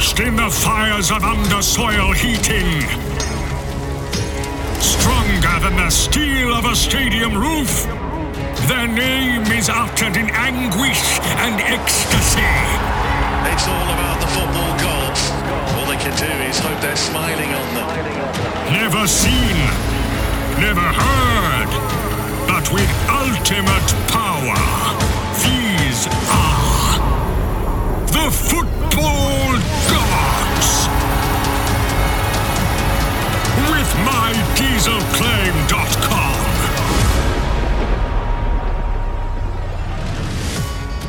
Forged in the fires of undersoil heating. Stronger than the steel of a stadium roof. Their name is uttered in anguish and ecstasy. It's all about the football gods. All they can do is hope they're smiling on them. Never seen, never heard, but with ultimate power.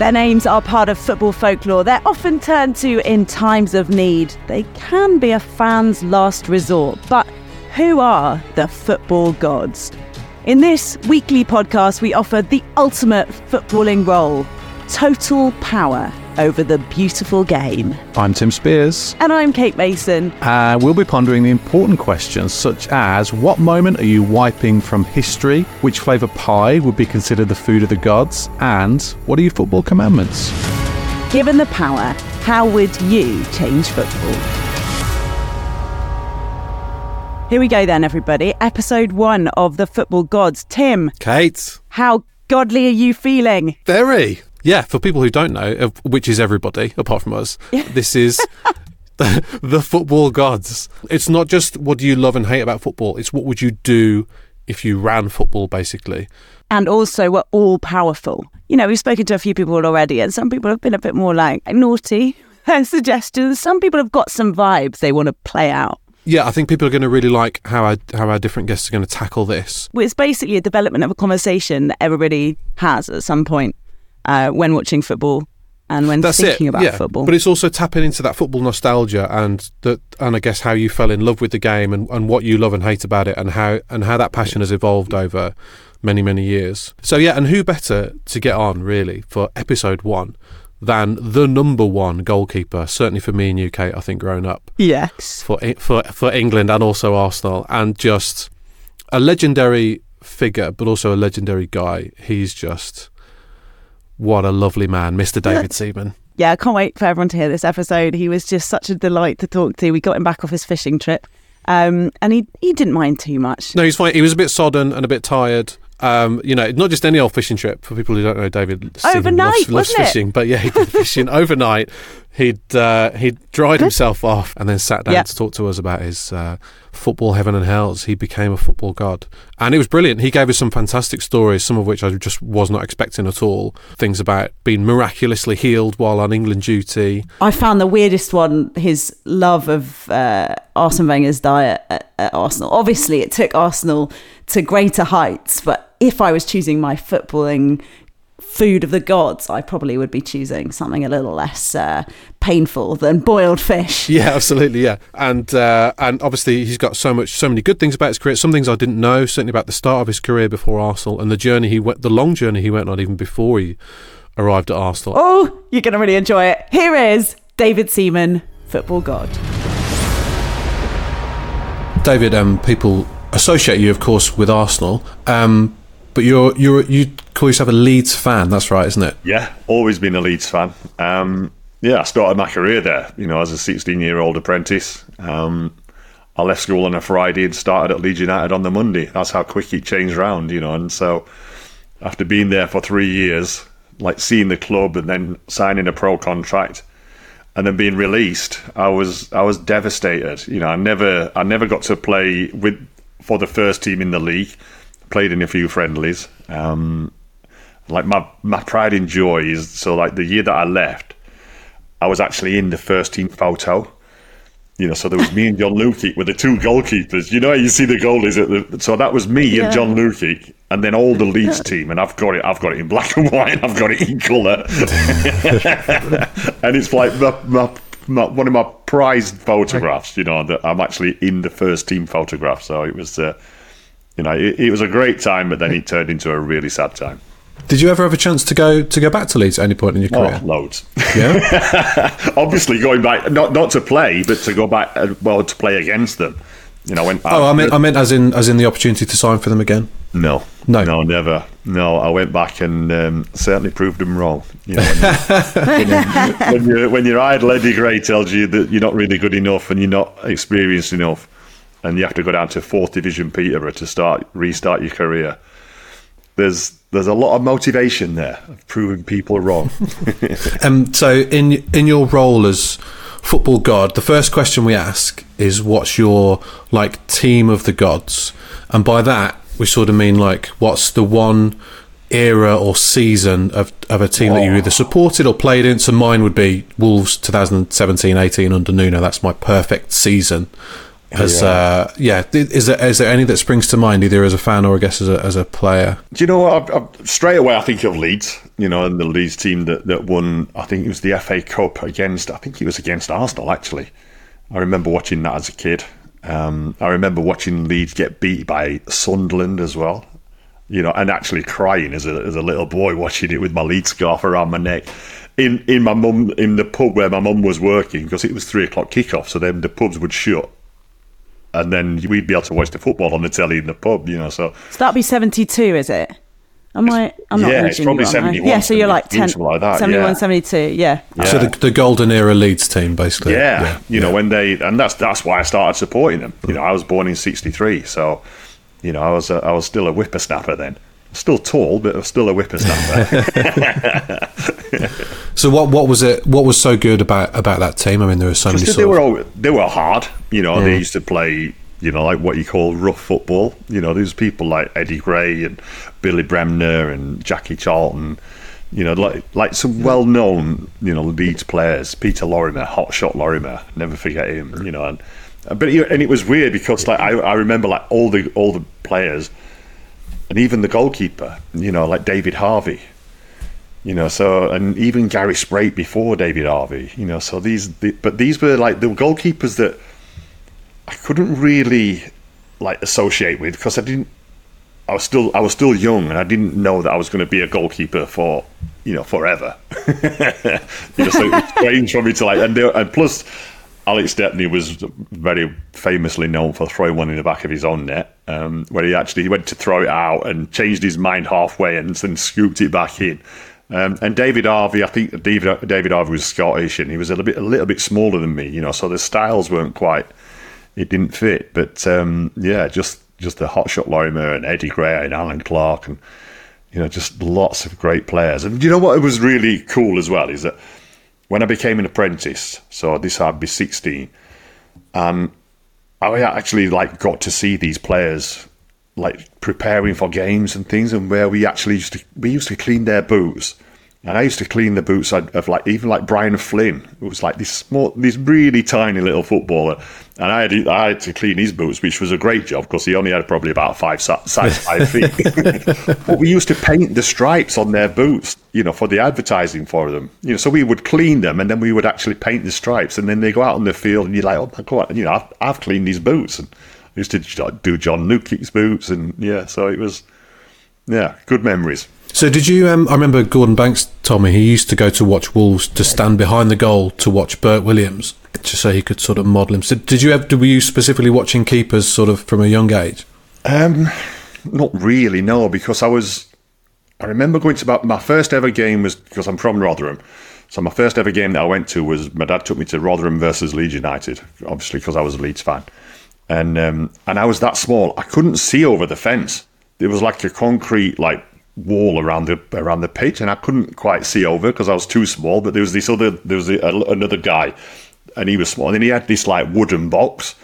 Their names are part of football folklore. They're often turned to in times of need. They can be a fan's last resort. But who are the football gods? In this weekly podcast, we offer the ultimate footballing role total power over the beautiful game. I'm Tim Spiers. And I'm Kate Mason. Uh, we'll be pondering the important questions such as what moment are you wiping from history? Which flavour pie would be considered the food of the gods? And what are your football commandments? Given the power, how would you change football? Here we go, then, everybody. Episode one of The Football Gods. Tim, Kate. how godly are you feeling? Very. Yeah, for people who don't know, which is everybody apart from us, this is the, the football gods. It's not just what do you love and hate about football, it's what would you do if you ran football, basically. And also, we're all powerful. You know, we've spoken to a few people already, and some people have been a bit more like naughty suggestions. Some people have got some vibes they want to play out. Yeah, I think people are going to really like how our, how our different guests are going to tackle this. Well, It's basically a development of a conversation that everybody has at some point uh, when watching football and when That's thinking it. about yeah. football. But it's also tapping into that football nostalgia and that, and I guess how you fell in love with the game and, and what you love and hate about it and how and how that passion has evolved over many many years. So yeah, and who better to get on really for episode one than the number one goalkeeper, certainly for me in UK, I think growing up yes. for for for England and also Arsenal, and just a legendary figure, but also a legendary guy. He's just what a lovely man, Mr. David Seaman. Yeah, I can't wait for everyone to hear this episode. He was just such a delight to talk to. We got him back off his fishing trip, um, and he he didn't mind too much. No, he's fine. He was a bit sodden and a bit tired. Um, you know, not just any old fishing trip. For people who don't know, David Overnight, loves, loves wasn't it? fishing. But yeah, he did fishing overnight. He'd uh, he'd dried himself off and then sat down Yeah. to talk to us about his uh, football heaven and hells. He became a football god, and it was brilliant. He gave us some fantastic stories, some of which I just was not expecting at all. Things about being miraculously healed while on England duty. I found the weirdest one his love of uh, Arsene Wenger's diet at, at Arsenal. Obviously, it took Arsenal to greater heights, but if I was choosing my footballing food of the gods, I probably would be choosing something a little less uh, painful than boiled fish. Yeah, absolutely. Yeah, and uh, and obviously he's got so much, so many good things about his career. Some things I didn't know, certainly about the start of his career before Arsenal and the journey he went, the long journey he went on even before he arrived at Arsenal. Oh, you're going to really enjoy it. Here is David Seaman, football god. David, um, people associate you, of course, with Arsenal, um, but you're you're you call yourself a Leeds fan. That's right, isn't it? Yeah, always been a Leeds fan. Um, yeah, I started my career there. You know, as a 16 year old apprentice. Um, I left school on a Friday and started at Leeds United on the Monday. That's how quick it changed round, you know. And so, after being there for three years, like seeing the club and then signing a pro contract, and then being released, I was I was devastated. You know, I never I never got to play with for the first team in the league. Played in a few friendlies. Um, like my my pride and joy is so like the year that I left, I was actually in the first team photo. You know, so there was me and John Lukic with the two goalkeepers. You know, you see the goalies at the so that was me yeah. and John Lukic, and then all the Leeds team. And I've got it. I've got it in black and white. I've got it in colour, and it's like my, my, my, one of my prized photographs. You know, that I'm actually in the first team photograph. So it was, uh, you know, it, it was a great time, but then it turned into a really sad time. Did you ever have a chance to go to go back to Leeds at any point in your career? Oh, loads. Yeah. Obviously, going back not not to play, but to go back. Uh, well, to play against them. You know, went. Oh, I meant I meant as in as in the opportunity to sign for them again. No, no, no, never. No, I went back and um, certainly proved them wrong. You know, when, you, when, you, when your idol Eddie Gray tells you that you're not really good enough and you're not experienced enough, and you have to go down to fourth division Peterborough to start restart your career. There's there's a lot of motivation there of proving people wrong. um, so in in your role as football god, the first question we ask is what's your like team of the gods, and by that we sort of mean like what's the one era or season of, of a team oh. that you either supported or played in. So mine would be Wolves 2017-18 under Nuno. That's my perfect season. As yeah. Uh, yeah, is there is there any that springs to mind either as a fan or I guess as a as a player? Do you know what? I, I, straight away, I think of Leeds. You know, and the Leeds team that, that won. I think it was the FA Cup against. I think it was against Arsenal. Actually, I remember watching that as a kid. Um, I remember watching Leeds get beat by Sunderland as well. You know, and actually crying as a as a little boy watching it with my Leeds scarf around my neck in in my mum in the pub where my mum was working because it was three o'clock kickoff. So then the pubs would shut and then we'd be able to watch the football on the telly in the pub, you know. So, so that'd be seventy two, is it? Am I? I'm not. Yeah, it's probably seventy one. Yeah, so you're like 10, like that. 71, yeah. 72, yeah. yeah. So the, the golden era Leeds team, basically. Yeah, yeah. you know when they, and that's that's why I started supporting them. You know, I was born in '63, so you know I was a, I was still a whippersnapper then. Still tall, but still a whippersnapper. so what what was it? What was so good about about that team? I mean, there were so many. They were all, they were hard. You know, they used to play you know, like what you call rough football. You know, there's people like Eddie Gray and Billy Bremner and Jackie Charlton. You know, like like some well-known, you know, Leeds players. Peter Lorimer, hot shot Lorimer, never forget him. You know, and uh, but and it was weird because like I, I remember like all the all the players, and even the goalkeeper. You know, like David Harvey. You know, so and even Gary Sprake before David Harvey. You know, so these, the, but these were like the goalkeepers that I couldn't really like associate with because I didn't. I was still I was still young and I didn't know that I was going to be a goalkeeper for you know forever. you know, so it was strange for me to like and, and plus Alex Stepney was very famously known for throwing one in the back of his own net, um, where he actually he went to throw it out and changed his mind halfway and then scooped it back in. Um, and David Harvey, I think David David Harvey was Scottish and he was a little bit a little bit smaller than me, you know, so the styles weren't quite it didn't fit. But um, yeah, just just the hotshot Lorimer and Eddie Gray and Allan Clarke and you know just lots of great players. And you know what was really cool as well is that when I became an apprentice, so this I'd be sixteen, um, I actually like got to see these players like preparing for games and things, and where we actually used to we used to clean their boots and I used to clean the boots of like even like Brian Flynn. It was like this small, this really tiny little footballer, and I had I had to clean his boots, which was a great job because he only had probably about five size five feet. but we used to paint the stripes on their boots, you know, for the advertising for them. You know, so we would clean them, and then we would actually paint the stripes, and then they go out on the field, and you're like, oh my god, you know, I've, I've cleaned these boots, and I used to do John Lukic's boots, and yeah, so it was, yeah, good memories. So did you? Um, I remember Gordon Banks told me he used to go to watch Wolves to stand behind the goal to watch Bert Williams, just so he could sort of model him. So did you have? Were you specifically watching keepers sort of from a young age? Um, not really, no, because I was. I remember going to about my first ever game was because I'm from Rotherham. So my first ever game that I went to was my dad took me to Rotherham versus Leeds United, obviously because I was a Leeds fan, and um, and I was that small I couldn't see over the fence. It was like a concrete like wall around the around the pitch, and I couldn't quite see over because I was too small. But there was this other there was another guy, and he was small, and he had this like wooden box.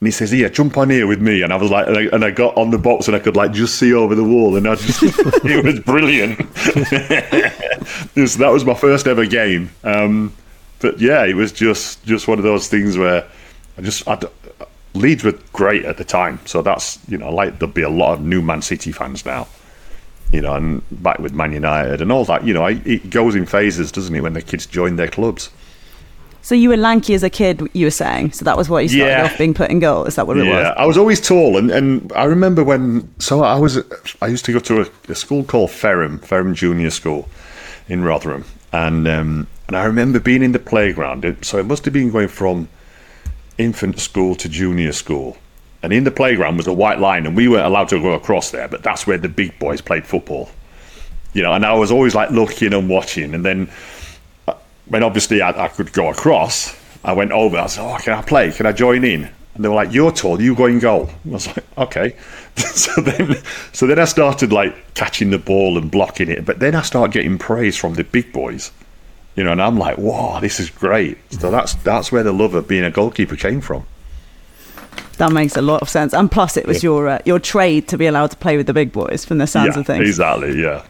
And he says, "Yeah, jump on here with me." And I was like, and I, and I, got on the box, and I could like just see over the wall, and I just, it was brilliant. was, that was my first ever game. Um, but yeah, it was just just one of those things where I just I, Leeds were great at the time, so that's you know like there'll be a lot of new Man City fans now, you know, and back with Man United and all that. You know, it goes in phases, doesn't it, when the kids join their clubs. So you were lanky as a kid, you were saying. So that was what you started Yeah. off being put in goal. Is that what it was? yeah, was? I was always tall, and, and I remember when. So I was, I used to go to a, a school called Ferrum, Ferrum Junior School, in Rotherham, and um, and I remember being in the playground. It, so it must have been going from infant school to junior school, and in the playground was a white line, and we weren't allowed to go across there, but that's where the big boys played football. You know, and I was always like looking and watching, and then uh, when obviously I, I could go across, I went over. I said, "Oh, can I play? Can I join in?" And they were like, "You're tall. You go in goal." I was like, "Okay." so then, so then I started like catching the ball and blocking it. But then I started getting praise from the big boys, you know, and I'm like, "Wow, this is great." So that's that's where the love of being a goalkeeper came from. That makes a lot of sense. And plus, it was Yeah. your uh, your trade to be allowed to play with the big boys from the sounds yeah, of things. exactly. Yeah.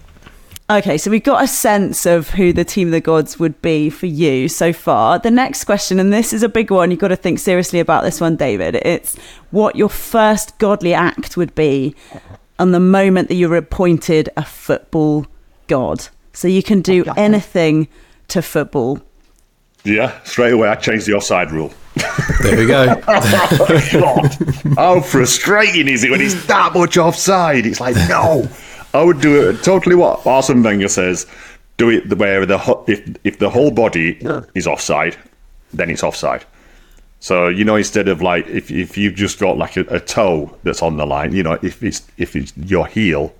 Okay, so we've got a sense of who the team of the gods would be for you so far. The next question, and this is a big one, you've got to think seriously about this one, David. It's what your first godly act would be on the moment that you were appointed a football god. So you can do anything to football. Yeah, straight away I changed the offside rule. There we go. God, how frustrating is it when it's that much offside? It's like no, I would do it totally what Arsene Wenger says. Do it the where the ho- if if the whole body is offside, then it's offside. So you know, instead of like if if you've just got like a, a toe that's on the line, you know, if it's if it's your heel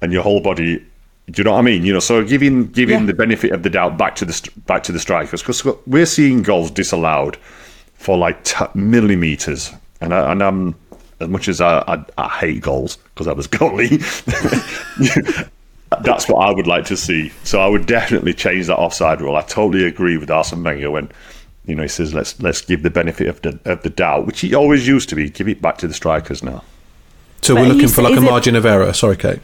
and your whole body. Do you know what I mean? You know, so giving giving Yeah. the benefit of the doubt back to the back to the strikers because we're seeing goals disallowed for like t- millimeters, and I, and I'm as much as I I, I hate goals because I was goalie. that's what I would like to see. So I would definitely change that offside rule. I totally agree with Arsene Wenger when you know he says let's let's give the benefit of the of the doubt, which he always used to be. Give it back to the strikers now. So But we're are you looking for like a is it- margin of error. Sorry, Kate.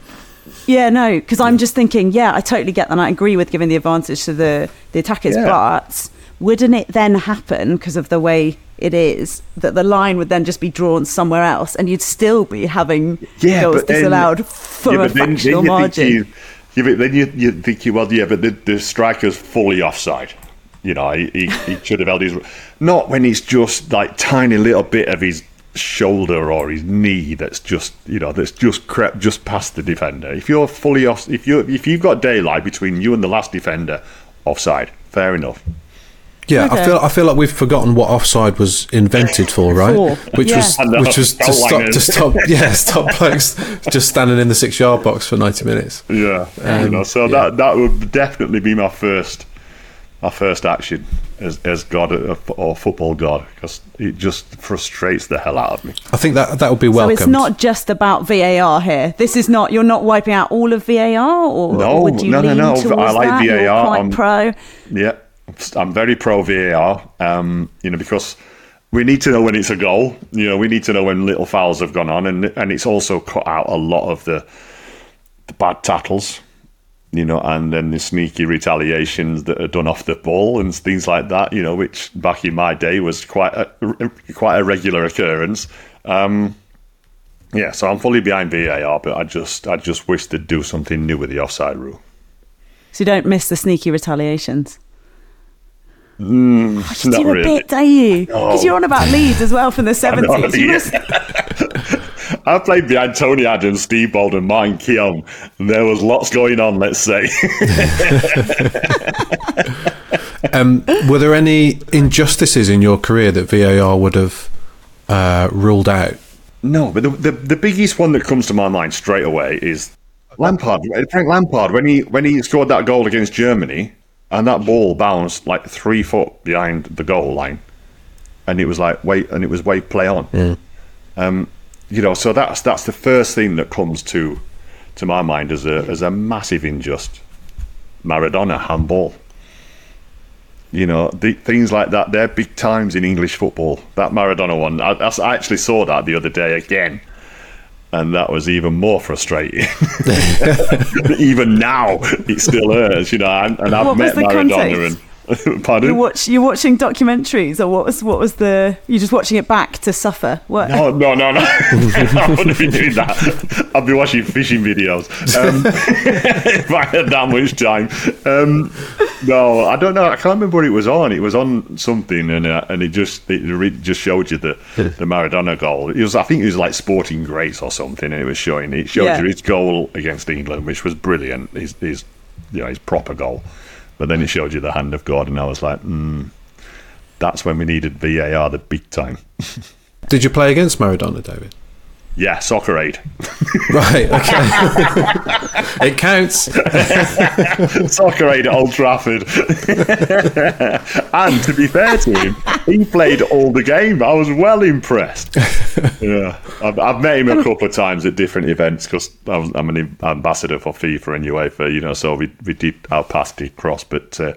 Yeah, no, because I'm just thinking, yeah, I totally get that. And I agree with giving the advantage to the, the attackers. Yeah. But wouldn't it then happen, because of the way it is, that the line would then just be drawn somewhere else and you'd still be having goals but then- disallowed for yeah, a then- then fractional think margin? you- yeah, but then you, you think you well, yeah, but the, the striker's fully offside. You know, he, he, he should have held his. Not when he's just like tiny little bit of his shoulder or his knee that's just you know that's just crept just past the defender. If you're fully off, if you if you've got daylight between you and the last defender, offside. Fair enough. Yeah, Okay. I feel I feel like we've forgotten what offside was invented for, right? For, Which yeah. was I know, which was to stop liners. to stop yeah stop blokes just standing in the six yard box for ninety minutes. Yeah, you um, know, so yeah. that that would definitely be my first my first action as as God uh, or football God because it just frustrates the hell out of me. I think that that would be welcome. So it's not just about VAR here. This is not, you're not wiping out all of VAR, or, No, would you no, no, lean no. towards I like that? VAR. quite I'm- pro. Yeah, I'm very pro VAR. Um, you know because. We need to know when it's a goal. You know, we need to know when little fouls have gone on, and and it's also cut out a lot of the the bad tackles. You know, and then the sneaky retaliations that are done off the ball and things like that. You know, which back in my day was quite a, quite a regular occurrence. Um, yeah, so I'm fully behind VAR, but I just I just wish they'd do something new with the offside rule. So you don't miss the sneaky retaliations. Mm, You not do a really. bit, do you? Because No. you're on about Leeds as well from the I know, 70s. You must- I played behind Tony Adams, Steve Bolden, Martin Keown, and there was lots going on. Let's say. um, were there any injustices in your career that VAR would have uh, ruled out? No, but the, the, the biggest one that comes to my mind straight away is Lampard. Frank Lampard when he when he scored that goal against Germany, and that ball bounced like three foot behind the goal line, and it was like wait, and it was wait play on. Yeah. Um, you know, so that's that's the first thing that comes to to my mind as a as a massive injust. Maradona handball. You know, the, things like that, they're big times in English football. That Maradona one, I, I actually saw that the other day again. And that was even more frustrating. even now, it still hurts, you know. And, and I've What was met the Maradona context? and. Pardon? You watch you're watching documentaries, or what was what was the? You're just watching it back to suffer. What? No, no, no, no. I wouldn't be doing that. I'd be watching fishing videos. Um, if I had that much time. Um, no, I don't know. I can't remember what it was on. It was on something, and uh, and it just it re- just showed you the the Maradona goal. It was, I think, it was like Sporting Greats or something, and it was showing it showed Yeah. you his goal against England, which was brilliant. His his you know his proper goal. But then he showed you the hand of God, and I was like, mm, that's when we needed VAR the big time. Did you play against Maradona, David? Yeah, Soccer Aid. Right, okay. it counts. Soccer Aid at Old Trafford. and to be fair to him, he played all the game. I was well impressed. Yeah, I've, I've met him a couple of times at different events because I'm an ambassador for FIFA and UEFA, you know, so we, we did our paths did cross, but uh,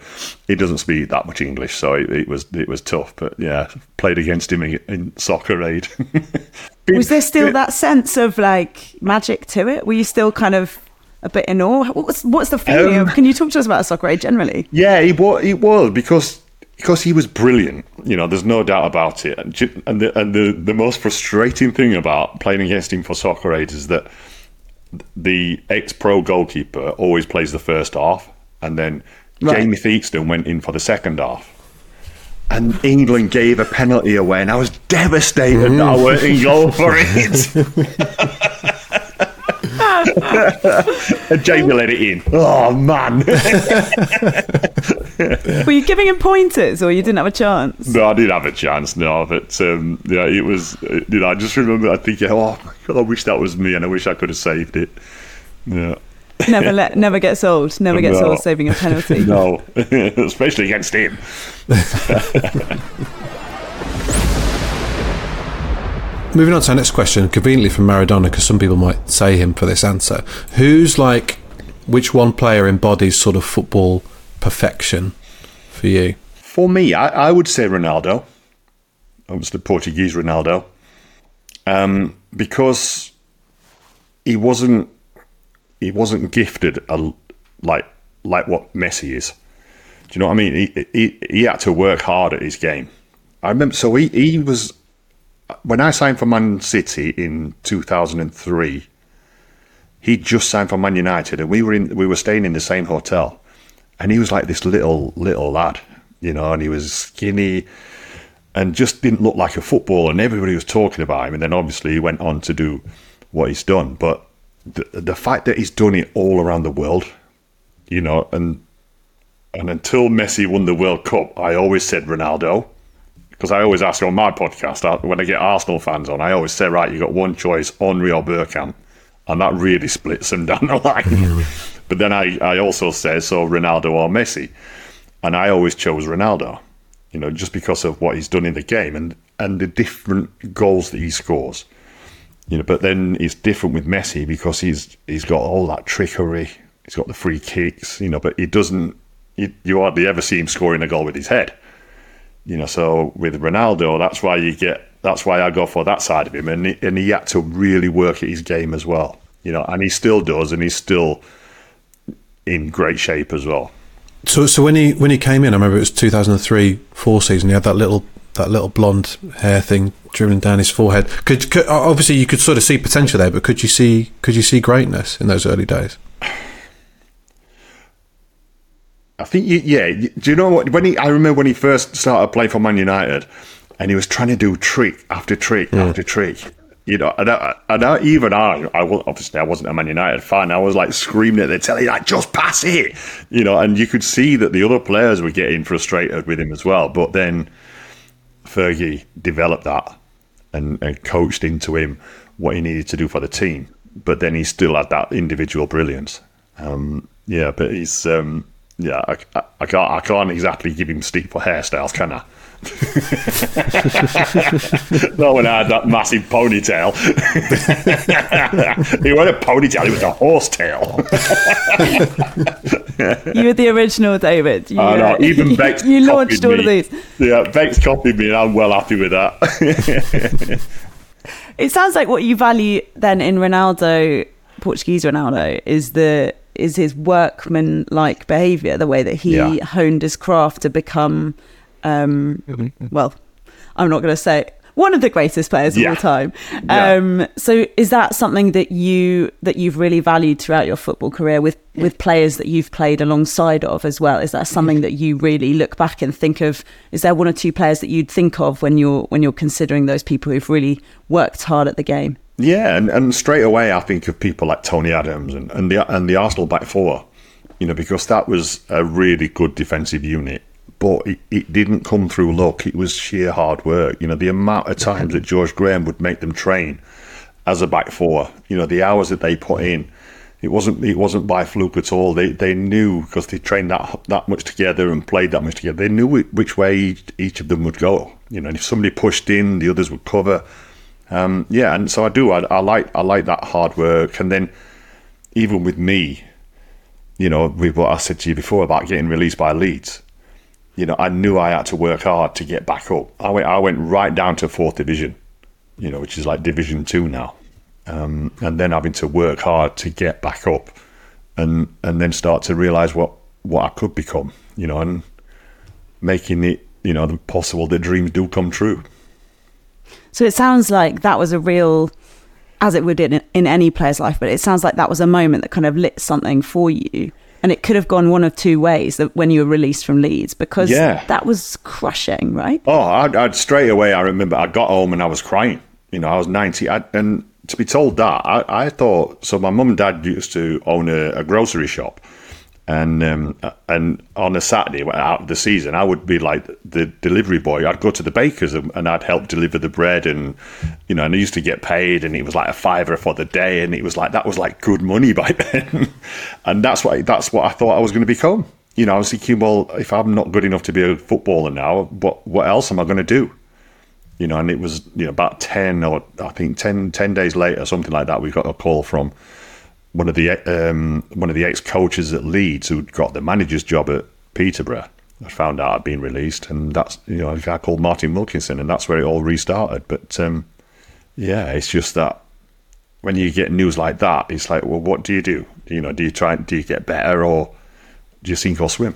he doesn't speak that much English, so it, it was it was tough. But yeah, played against him in, in Soccer Aid. Was there still that sense of like magic to it? Were you still kind of a bit in awe? What's what's the feeling Um, of? Can you talk to us about soccer generally? Yeah, he was. He was because because he was brilliant. You know, there's no doubt about it. And and the and the, the most frustrating thing about playing against him for soccer aid is that the ex-pro goalkeeper always plays the first half, and then Right. Jamie Theakston went in for the second half. And England gave a penalty away, and I was devastated that I weren't in goal for it. and Jamie let it in. Oh man! Were you giving him pointers, or you didn't have a chance? No, I didn't have a chance. No, but um, yeah, it was. uh, You know, I just remember. I think, oh my god, I wish that was me, and I wish I could have saved it. Yeah. Never let, never gets old. Never gets No. old saving a penalty. no, especially against him. Moving on to our next question, conveniently from Maradona, because some people might say him for this answer. Who's like, which one player embodies sort of football perfection for you? For me, I, I would say Ronaldo. Obviously, Portuguese Ronaldo, um, because he wasn't he wasn't gifted a, like like what Messi is. Do you know what I mean? He, he he had to work hard at his game. I remember. So he he was when I signed for Man City in two thousand and three. He just signed for Man United, and we were in we were staying in the same hotel, and he was like this little little lad, you know, and he was skinny, and just didn't look like a footballer, and everybody was talking about him. And then obviously he went on to do what he's done, but the the fact that he's done it all around the world, you know, and and until Messi won the World Cup, I always said Ronaldo. Because I always ask on my podcast, when I get Arsenal fans on, I always say, right, you got one choice, Henry or Bergkamp. And that really splits them down the line. but then I, I also say, so Ronaldo or Messi. And I always chose Ronaldo, you know, just because of what he's done in the game and, and the different goals that he scores. You know, but then it's different with Messi because he's he's got all that trickery. He's got the free kicks, you know, but he doesn't. You, you hardly ever see him scoring a goal with his head. You know, so with Ronaldo, that's why you get. That's why I go for that side of him, and he, and he had to really work at his game as well. You know, and he still does, and he's still in great shape as well. So, so when he when he came in, I remember it was two thousand and three four season. He had that little that little blonde hair thing dribbling down his forehead. Could, could obviously you could sort of see potential there, but could you see could you see greatness in those early days? I think, you, yeah. Do you know what? When he, I remember when he first started playing for Man United, and he was trying to do trick after trick after trick, You know, and, I, and I, even I, I obviously I wasn't a Man United fan. I was like screaming at the telly, like just pass it, you know. And you could see that the other players were getting frustrated with him as well. But then Fergie developed that and, and coached into him what he needed to do for the team. But then he still had that individual brilliance. Um, yeah, but he's um, yeah, I, I, I, can't I can't exactly give him steeple hairstyles, can I? Not when I had that massive ponytail. he wasn't a ponytail; he was a horsetail. you were the original, David. You, I know. Uh, even Becks you, you launched all me. of these. Yeah, Becks copied me, and I'm well happy with that. it sounds like what you value then in Ronaldo, Portuguese Ronaldo, is the is his workman like behavior, the way that he yeah. honed his craft to become um, well, I'm not going to say one of the greatest players yeah. of all time. Um, yeah. So, is that something that you that you've really valued throughout your football career with with players that you've played alongside of as well? Is that something that you really look back and think of? Is there one or two players that you'd think of when you're when you're considering those people who've really worked hard at the game? Yeah, and, and straight away I think of people like Tony Adams and, and the and the Arsenal back four, you know, because that was a really good defensive unit but it, it, didn't come through luck. It was sheer hard work. You know, the amount of times that George Graham would make them train as a back four, you know, the hours that they put in, it wasn't it wasn't by fluke at all. They they knew because they trained that that much together and played that much together. They knew which way each, each of them would go. You know, and if somebody pushed in, the others would cover. Um, yeah, and so I do. I, I like I like that hard work, and then even with me, you know, with what I said to you before about getting released by Leeds you know, I knew I had to work hard to get back up. I went, I went right down to fourth division, you know, which is like Division Two now, um, and then having to work hard to get back up, and and then start to realise what what I could become, you know, and making it, you know, possible that dreams do come true. So it sounds like that was a real, as it would in in any player's life, but it sounds like that was a moment that kind of lit something for you and it could have gone one of two ways that when you were released from Leeds because yeah. that was crushing, right? Oh, I'd, I'd, straight away. I remember I got home and I was crying. You know, I was ninety, I, and to be told that, I, I, thought so. My mum and dad used to own a, a grocery shop, and um, and on a Saturday out of the season, I would be like the delivery boy. I'd go to the bakers and, I'd help deliver the bread, and you know, and I used to get paid, and it was like a fiver for the day, and it was like that was like good money by then, and that's what that's what I thought I was going to become. You know, I was thinking, well, if I'm not good enough to be a footballer now, what what else am I going to do? You know, and it was you know about ten or I think 10, 10 days later, something like that, we got a call from one of the um, one of the ex coaches at Leeds who got the manager's job at Peterborough. I found out I'd been released, and that's you know a guy called Martin Wilkinson, and that's where it all restarted. But um, yeah, it's just that when you get news like that, it's like, well, what do you do? You know, do you try? Do you get better, or do you sink or swim?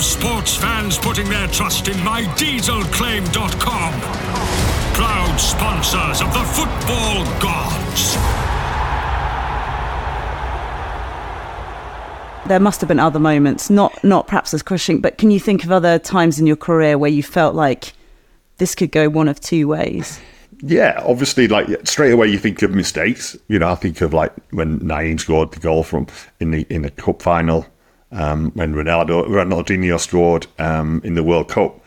Of of sports fans putting their trust in mydieselclaim.com. Proud sponsors of the football gods. There must have been other moments, not not perhaps as crushing, but can you think of other times in your career where you felt like this could go one of two ways? Yeah, obviously, like straight away you think of mistakes. You know, I think of like when Nayim scored the goal from in the in the cup final, um, when Ronaldo Ronaldinho scored um, in the World Cup.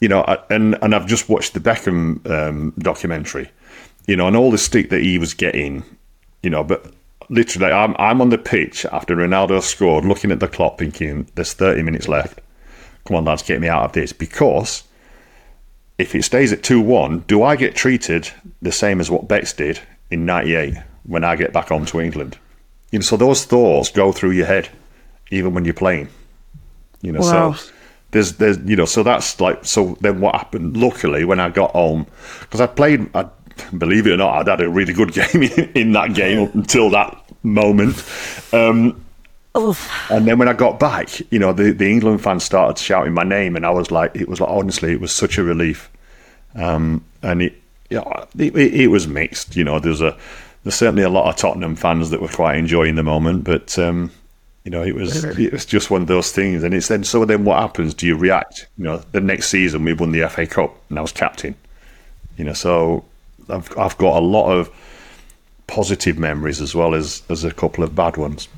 You know, and and I've just watched the Beckham um, documentary. You know, and all the stick that he was getting. You know, but literally, I'm I'm on the pitch after Ronaldo scored, looking at the clock, thinking there's 30 minutes left. Come on, lads, get me out of this because if it stays at 2 1, do I get treated the same as what Becks did in 98 when I get back home to England? You know, so those thoughts go through your head even when you're playing. You know, wow. so there's, there's, you know, so that's like, so then what happened? Luckily, when I got home, because I played, I, believe it or not, I'd had a really good game in, in that game up until that moment. Um. And then when I got back, you know, the, the England fans started shouting my name, and I was like, it was like, honestly, it was such a relief. Um, and it, you know, it, it, was mixed. You know, there's a there's certainly a lot of Tottenham fans that were quite enjoying the moment, but um, you know, it was it was just one of those things. And it's then so then what happens? Do you react? You know, the next season we won the FA Cup, and I was captain. You know, so I've I've got a lot of positive memories as well as as a couple of bad ones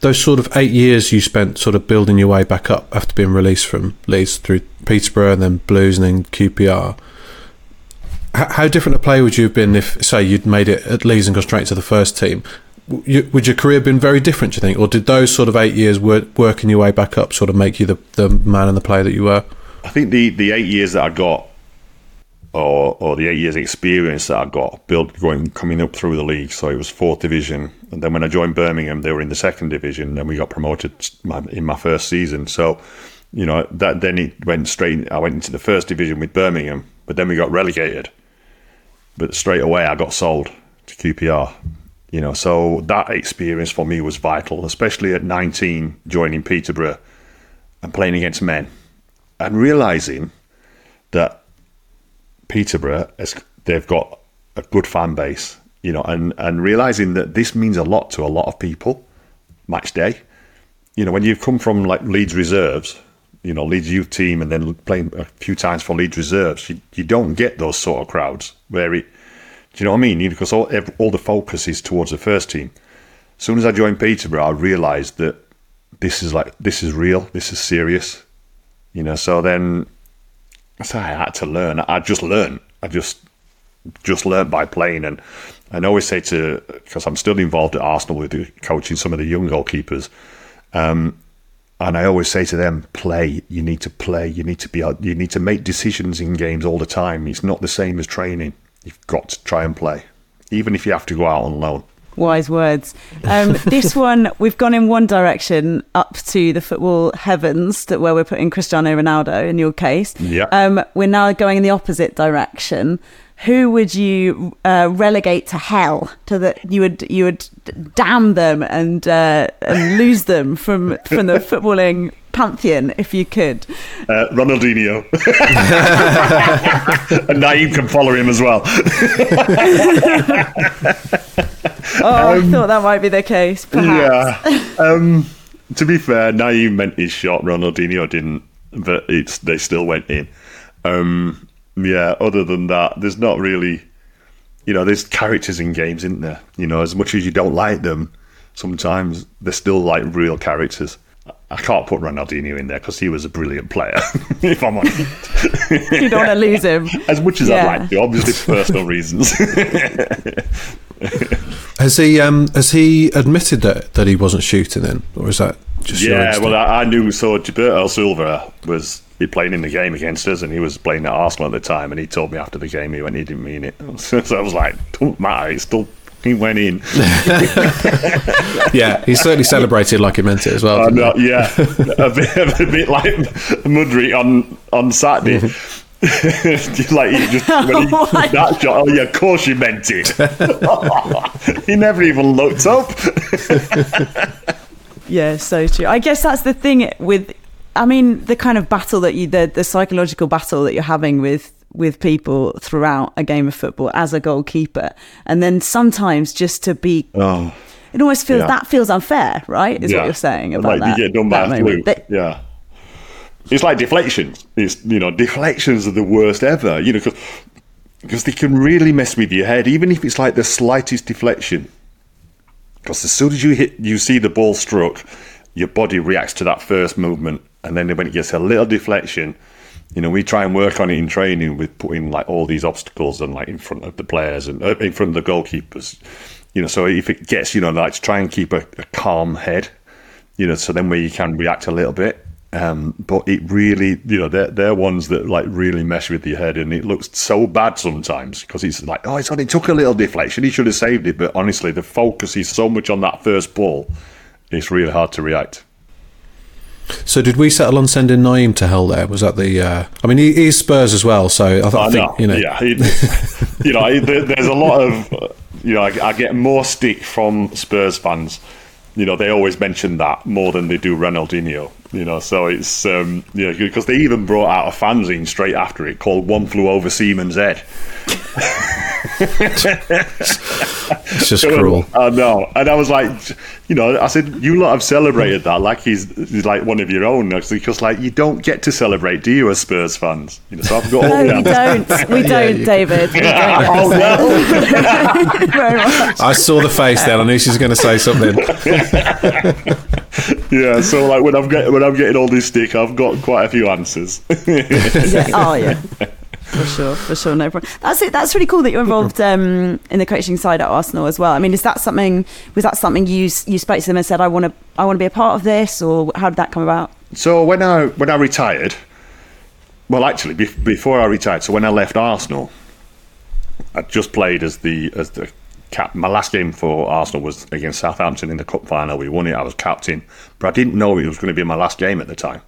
those sort of eight years you spent sort of building your way back up after being released from Leeds through Peterborough and then Blues and then QPR. How, how different a player would you have been if, say, you'd made it at Leeds and gone straight to the first team? Would your career have been very different, do you think? Or did those sort of eight years work, working your way back up sort of make you the, the man and the player that you were? I think the, the eight years that I got or, or the eight years experience that I got built going coming up through the league. So it was fourth division, and then when I joined Birmingham, they were in the second division. Then we got promoted in my first season. So you know that then it went straight. I went into the first division with Birmingham, but then we got relegated. But straight away, I got sold to QPR. You know, so that experience for me was vital, especially at 19, joining Peterborough and playing against men, and realizing that Peterborough, they've got a good fan base, you know, and, and realizing that this means a lot to a lot of people, match day. You know, when you've come from like Leeds reserves, you know, Leeds youth team and then playing a few times for Leeds reserves, you, you don't get those sort of crowds where it, do you know what I mean? Because all, all the focus is towards the first team. As soon as I joined Peterborough, I realised that this is like, this is real, this is serious, you know, so then so I had to learn. I just learned. I just just learned by playing. And I always say to because I'm still involved at Arsenal with coaching some of the young goalkeepers. Um, and I always say to them, play. You need to play. You need to be. You need to make decisions in games all the time. It's not the same as training. You've got to try and play, even if you have to go out on loan. Wise words. Um, this one, we've gone in one direction up to the football heavens, that where we're putting Cristiano Ronaldo in your case. Yeah. Um, we're now going in the opposite direction. Who would you uh, relegate to hell? To that you would you would damn them and uh, and lose them from from the footballing pantheon if you could? Uh, Ronaldinho. and Nayim can follow him as well. oh, um, I thought that might be the case. Perhaps. Yeah. Um, to be fair, Nayim meant his shot. Ronaldinho didn't, but it's they still went in. Um, yeah. Other than that, there's not really. You know, there's characters in games, isn't there? You know, as much as you don't like them, sometimes they're still like real characters. I can't put Ronaldinho in there because he was a brilliant player. if I'm honest, you don't want to lose him as much as yeah. I'd like to. Obviously, for personal reasons. has he um, has he admitted that, that he wasn't shooting then, or is that just yeah? Well, I, I, knew so Gilberto Silva was playing in the game against us, and he was playing at Arsenal at the time, and he told me after the game he went he didn't mean it. So, so I was like, don't matter, it's still he went in. yeah, he certainly celebrated like he meant it as well. Uh, yeah, a bit, a bit like Mudryk on on Saturday. like he just when he, oh that shot. Oh yeah, of course you meant it. he never even looked up. yeah, so true. I guess that's the thing with I mean, the kind of battle that you, the, the psychological battle that you're having with with people throughout a game of football as a goalkeeper, and then sometimes just to be. Oh. It almost feels Yeah. that feels unfair, right? Is Yeah. what you're saying about like that. you get done by a fluke. But- yeah. It's like deflections. It's you know deflections are the worst ever. You know because because they can really mess with your head, even if it's like the slightest deflection. Because as soon as you hit, you see the ball struck, your body reacts to that first movement, and then when it gets a little deflection, you know we try and work on it in training with putting like all these obstacles and like in front of the players and uh, in front of the goalkeepers. You know, so if it gets, you know, like to try and keep a, a calm head, you know, so then where you can react a little bit. Um, but it really, you know, they're, they're ones that like really mess with your head, and it looks so bad sometimes because it's like, oh, it's only took a little deflection, he should have saved it. But honestly, the focus is so much on that first ball, it's really hard to react. So did we settle on sending Nayim to hell there? Was that the? Uh, I mean, he, he's Spurs as well, so I, th- I I think know, you know. yeah, it, you know, there- there's a lot of, you know, I, I get more stick from Spurs fans. You know, they always mention that more than they do Ronaldinho. You know, so it's um, you know because they even brought out a fanzine straight after it called "One Flew Over Seaman's Head." It's just cruel. I know, and I was like, you know, I said, you lot have celebrated that like he's, he's like one of your own, because like you don't get to celebrate, do you, as Spurs fans? You know, so I've got all No, we don't. We don't, David. We don't. Oh, no. I saw the face then. I knew she was going to say something. yeah, so like when I'm getting when I'm getting all this stick, I've got quite a few answers. yeah. Oh yeah. For sure, for sure, no problem. That's it. That's really cool that you're involved um, in the coaching side at Arsenal as well. I mean, is that something? Was that something you you spoke to them and said, "I want to, I want to be a part of this," or how did that come about? So when I when I retired, well, actually, be- before I retired, so when I left Arsenal, I just played as the as the cap. My last game for Arsenal was against Southampton in the cup final. We won it. I was captain, but I didn't know it was going to be my last game at the time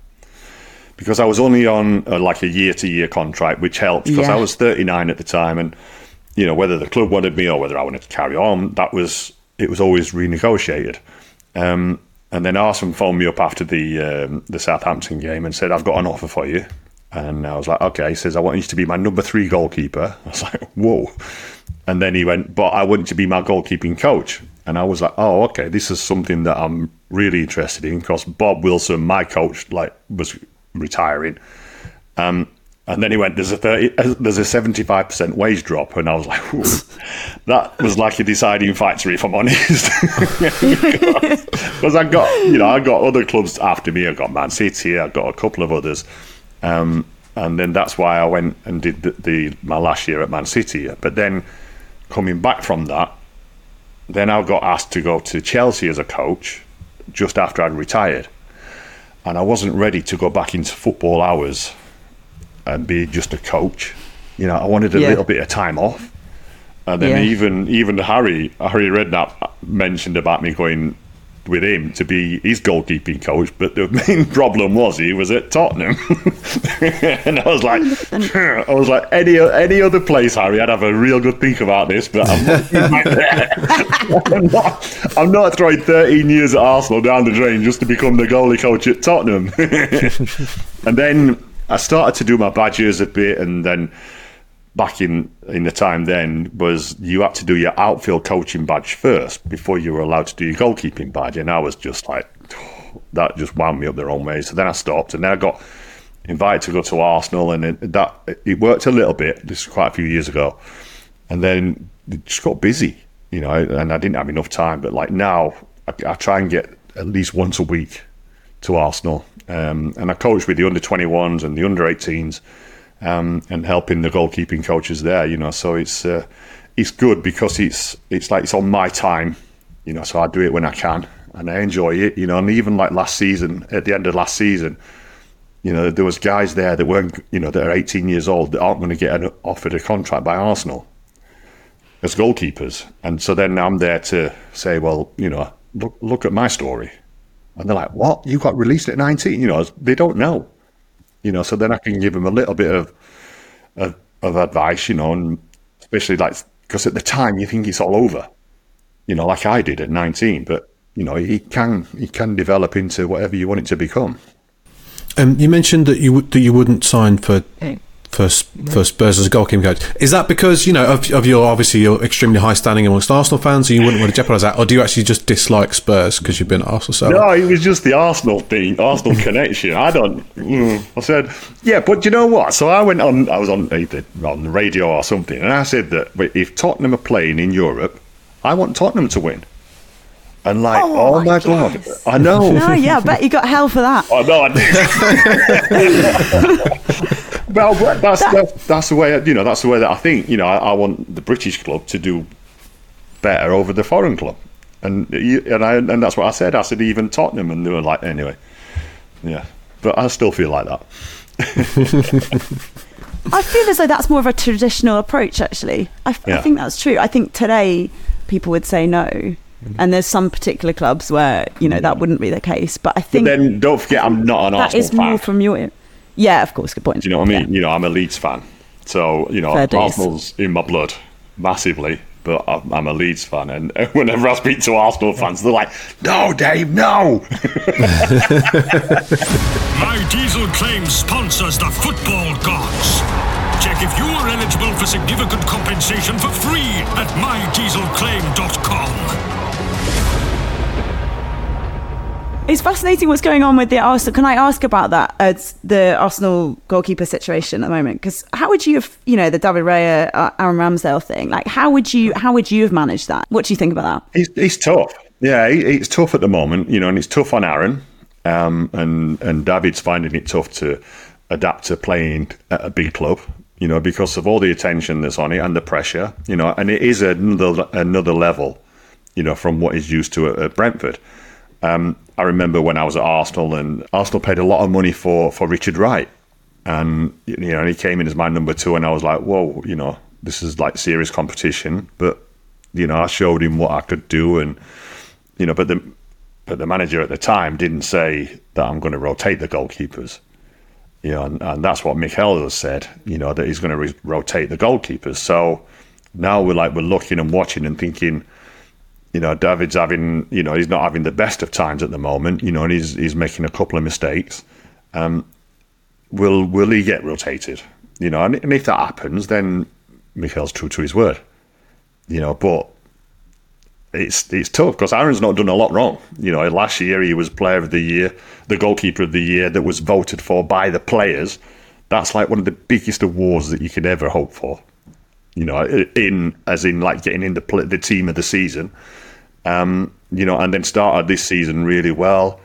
because I was only on uh, like a year to year contract, which helped because Yeah. I was 39 at the time, and you know whether the club wanted me or whether I wanted to carry on, that was it was always renegotiated. Um, and then Arsenal phoned me up after the um, the Southampton game and said, "I've got an offer for you." And I was like, "Okay." He says, "I want you to be my number three goalkeeper." I was like, "Whoa!" And then he went, "But I want you to be my goalkeeping coach." And I was like, "Oh, okay. This is something that I'm really interested in because Bob Wilson, my coach, like was retiring." Um, and then he went, "There's a 30, uh, there's a 75 percent wage drop," and I was like. "That was like a deciding factor, if I'm honest." Because I got, you know, I got other clubs after me. I got Man City. I got a couple of others, um, and then that's why I went and did the, the my last year at Man City. But then coming back from that, then I got asked to go to Chelsea as a coach just after I'd retired, and I wasn't ready to go back into football hours and be just a coach. You know, I wanted a Yeah. little bit of time off. And then Yeah. even even Harry Harry Redknapp mentioned about me going with him to be his goalkeeping coach, but the main problem was he was at Tottenham, and I was like, I was like any any other place, Harry, I'd have a real good think about this, but I'm not, I'm not, I'm not throwing 13 years at Arsenal down the drain just to become the goalie coach at Tottenham. and then I started to do my badges a bit, and then back in in the time then was you had to do your outfield coaching badge first before you were allowed to do your goalkeeping badge, and I was just like that just wound me up the wrong way. So then I stopped, and then I got invited to go to Arsenal, and it, that it worked a little bit. This is quite a few years ago, and then it just got busy, you know, and I didn't have enough time. But like now, I, I try and get at least once a week to Arsenal, um, and I coach with the under 21s and the under 18s um, and helping the goalkeeping coaches there. You know, so it's uh, it's good because it's it's like it's on my time. You know, so I do it when I can and I enjoy it. You know, and even like last season, at the end of last season, you know, there was guys there that weren't, you know, that are 18 years old that aren't going to get an, offered a contract by Arsenal as goalkeepers, and so then I'm there to say, well, you know, look look at my story, and they're like, what? You got released at 19? You know, they don't know you know. So then I can give them a little bit of of, of advice, you know, and especially like because at the time you think it's all over, you know, like I did at nineteen. But you know, he can he can develop into whatever you want it to become. Um, you mentioned that you w- that you wouldn't sign for for, for Spurs as a goalkeeping coach. Is that because you know of, of your obviously your extremely high standing amongst Arsenal fans, and you wouldn't want to jeopardise that, or do you actually just dislike Spurs because you've been at Arsenal so? No, it was just the Arsenal thing, Arsenal connection. I don't. Mm, I said, yeah, but you know what? So I went on. I was on either on the radio or something, and I said that if Tottenham are playing in Europe, I want Tottenham to win. And like, oh, oh my god, I know. No, yeah, I bet you got hell for that. I know. I well, that's, that's that's the way you know. That's the way that I think. You know, I, I, want the British club to do better over the foreign club, and and I and that's what I said. I said even Tottenham, and they were like, anyway, yeah. But I still feel like that. I feel as though that's more of a traditional approach. Actually, I, yeah. I think that's true. I think today people would say no mm-hmm. and there's some particular clubs where you know that mm. wouldn't be the case. But I think but then don't forget, I'm not an that Arsenal is more from your. Yeah, of course, good point. Do you know what I mean? Yeah. You know, I'm a Leeds fan, so you know Arsenal's in my blood massively. But I'm a Leeds fan, and whenever I speak to Arsenal fans, they're like, "No, Dave, no." My diesel claim sponsors the football gods. Check if you are eligible for significant compensation for free at mydieselclaim.com. It's fascinating what's going on with the Arsenal. Can I ask about that? It's the Arsenal goalkeeper situation at the moment. Because how would you have, you know, the David Raya, uh, Aaron Ramsdale thing? Like, how would you, how would you have managed that? What do you think about that? It's, it's tough. Yeah, it's tough at the moment, you know, and it's tough on Aaron. Um, and and David's finding it tough to adapt to playing at a big club, you know, because of all the attention that's on it and the pressure, you know, and it is another another level, you know, from what he's used to at, at Brentford. Um, I remember when I was at Arsenal, and Arsenal paid a lot of money for for Richard Wright, and you know, and he came in as my number two, and I was like, whoa, you know, this is like serious competition. But you know, I showed him what I could do, and you know, but the but the manager at the time didn't say that I'm going to rotate the goalkeepers. You know, and, and that's what Mikel has said. You know, that he's going to re- rotate the goalkeepers. So now we're like we're looking and watching and thinking you know, David's having, you know, he's not having the best of times at the moment, you know, and he's he's making a couple of mistakes. Um, will will he get rotated? You know, and, and if that happens, then Mikel's true to his word. You know, but it's it's tough because Aaron's not done a lot wrong. You know, last year he was Player of the Year, the goalkeeper of the year that was voted for by the players. That's like one of the biggest awards that you could ever hope for. You know, in as in like getting in the the team of the season. Um, you know, and then started this season really well.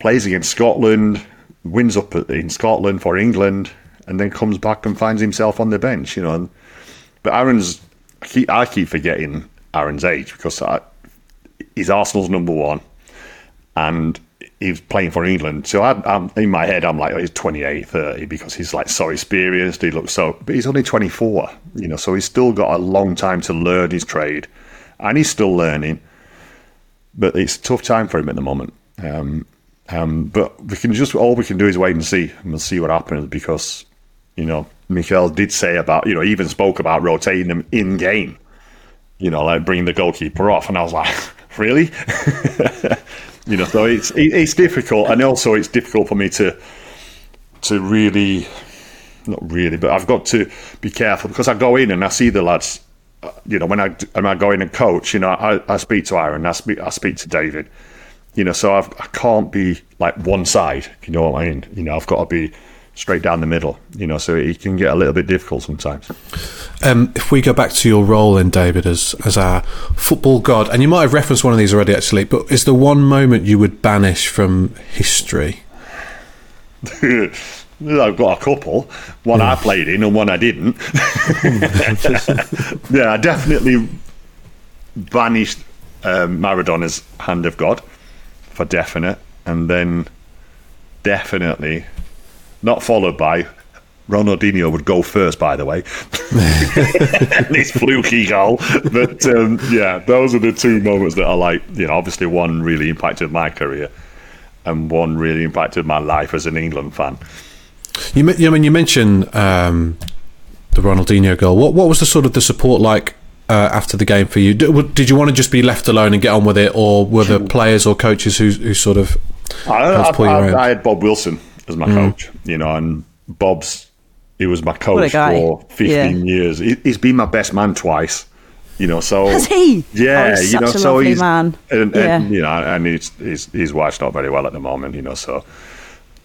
Plays against Scotland, wins up in Scotland for England, and then comes back and finds himself on the bench. You know, but Aaron's I keep, I keep forgetting Aaron's age because I, he's Arsenal's number one, and he's playing for England. So I, am in my head, I'm like, oh, he's 28, 30 because he's like so experienced. He looks so, but he's only 24. You know, so he's still got a long time to learn his trade, and he's still learning but it's a tough time for him at the moment. Um, um, but we can just all we can do is wait and see, and we'll see what happens because you know Mikel did say about you know even spoke about rotating them in game, you know like bringing the goalkeeper off, and I was like, really, you know. So it's it's difficult, and also it's difficult for me to to really not really, but I've got to be careful because I go in and I see the lads you know, when I when I go in and coach, you know, I, I speak to Aaron, I speak I speak to David, you know, so I've, I can't be like one side. You know what I mean? You know, I've got to be straight down the middle. You know, so it can get a little bit difficult sometimes. Um, if we go back to your role then, David, as as our football god, and you might have referenced one of these already, actually, but is the one moment you would banish from history? I've got a couple. One I played in and one I didn't. yeah, I definitely banished um, Maradona's Hand of God for definite. And then definitely, not followed by, Ronaldinho would go first, by the way. this fluky goal. But um, yeah, those are the two moments that are like. You know, obviously, one really impacted my career, and one really impacted my life as an England fan. You, I mean, you mentioned um, the Ronaldinho goal. What what was the sort of the support like uh, after the game for you? Did, did, you want to just be left alone and get on with it, or were there players or coaches who who sort of I, I, I, I had Bob Wilson as my Mm. coach. You know, and Bob's he was my coach for 15 Yeah. years. He, he's been my best man twice. You know, so Has he? Yeah, Oh, he's you know, such a so lovely he's man. and, Yeah. and you know, and his, his his wife's not very well at the moment. You know, so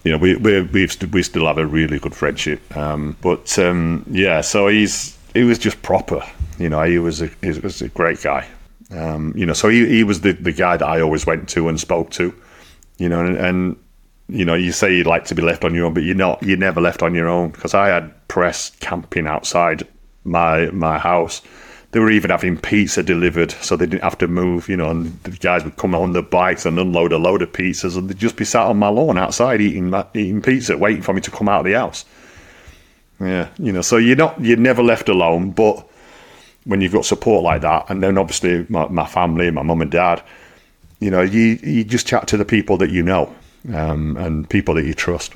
you know, we we we've st- we still have a really good friendship. Um, but um, yeah, so he's he was just proper. You know, he was a he was a great guy. Um, you know, so he, he was the, the guy that I always went to and spoke to. You know, and, and you know, you say you'd like to be left on your own, but you're not. You're never left on your own because I had press camping outside my my house. They were even having pizza delivered, so they didn't have to move. You know, and the guys would come on their bikes and unload a load of pizzas, and they'd just be sat on my lawn outside eating eating pizza, waiting for me to come out of the house. Yeah, you know, so you're not you're never left alone, but when you've got support like that, and then obviously my, my family, my mum and dad, you know, you you just chat to the people that you know, um, and people that you trust.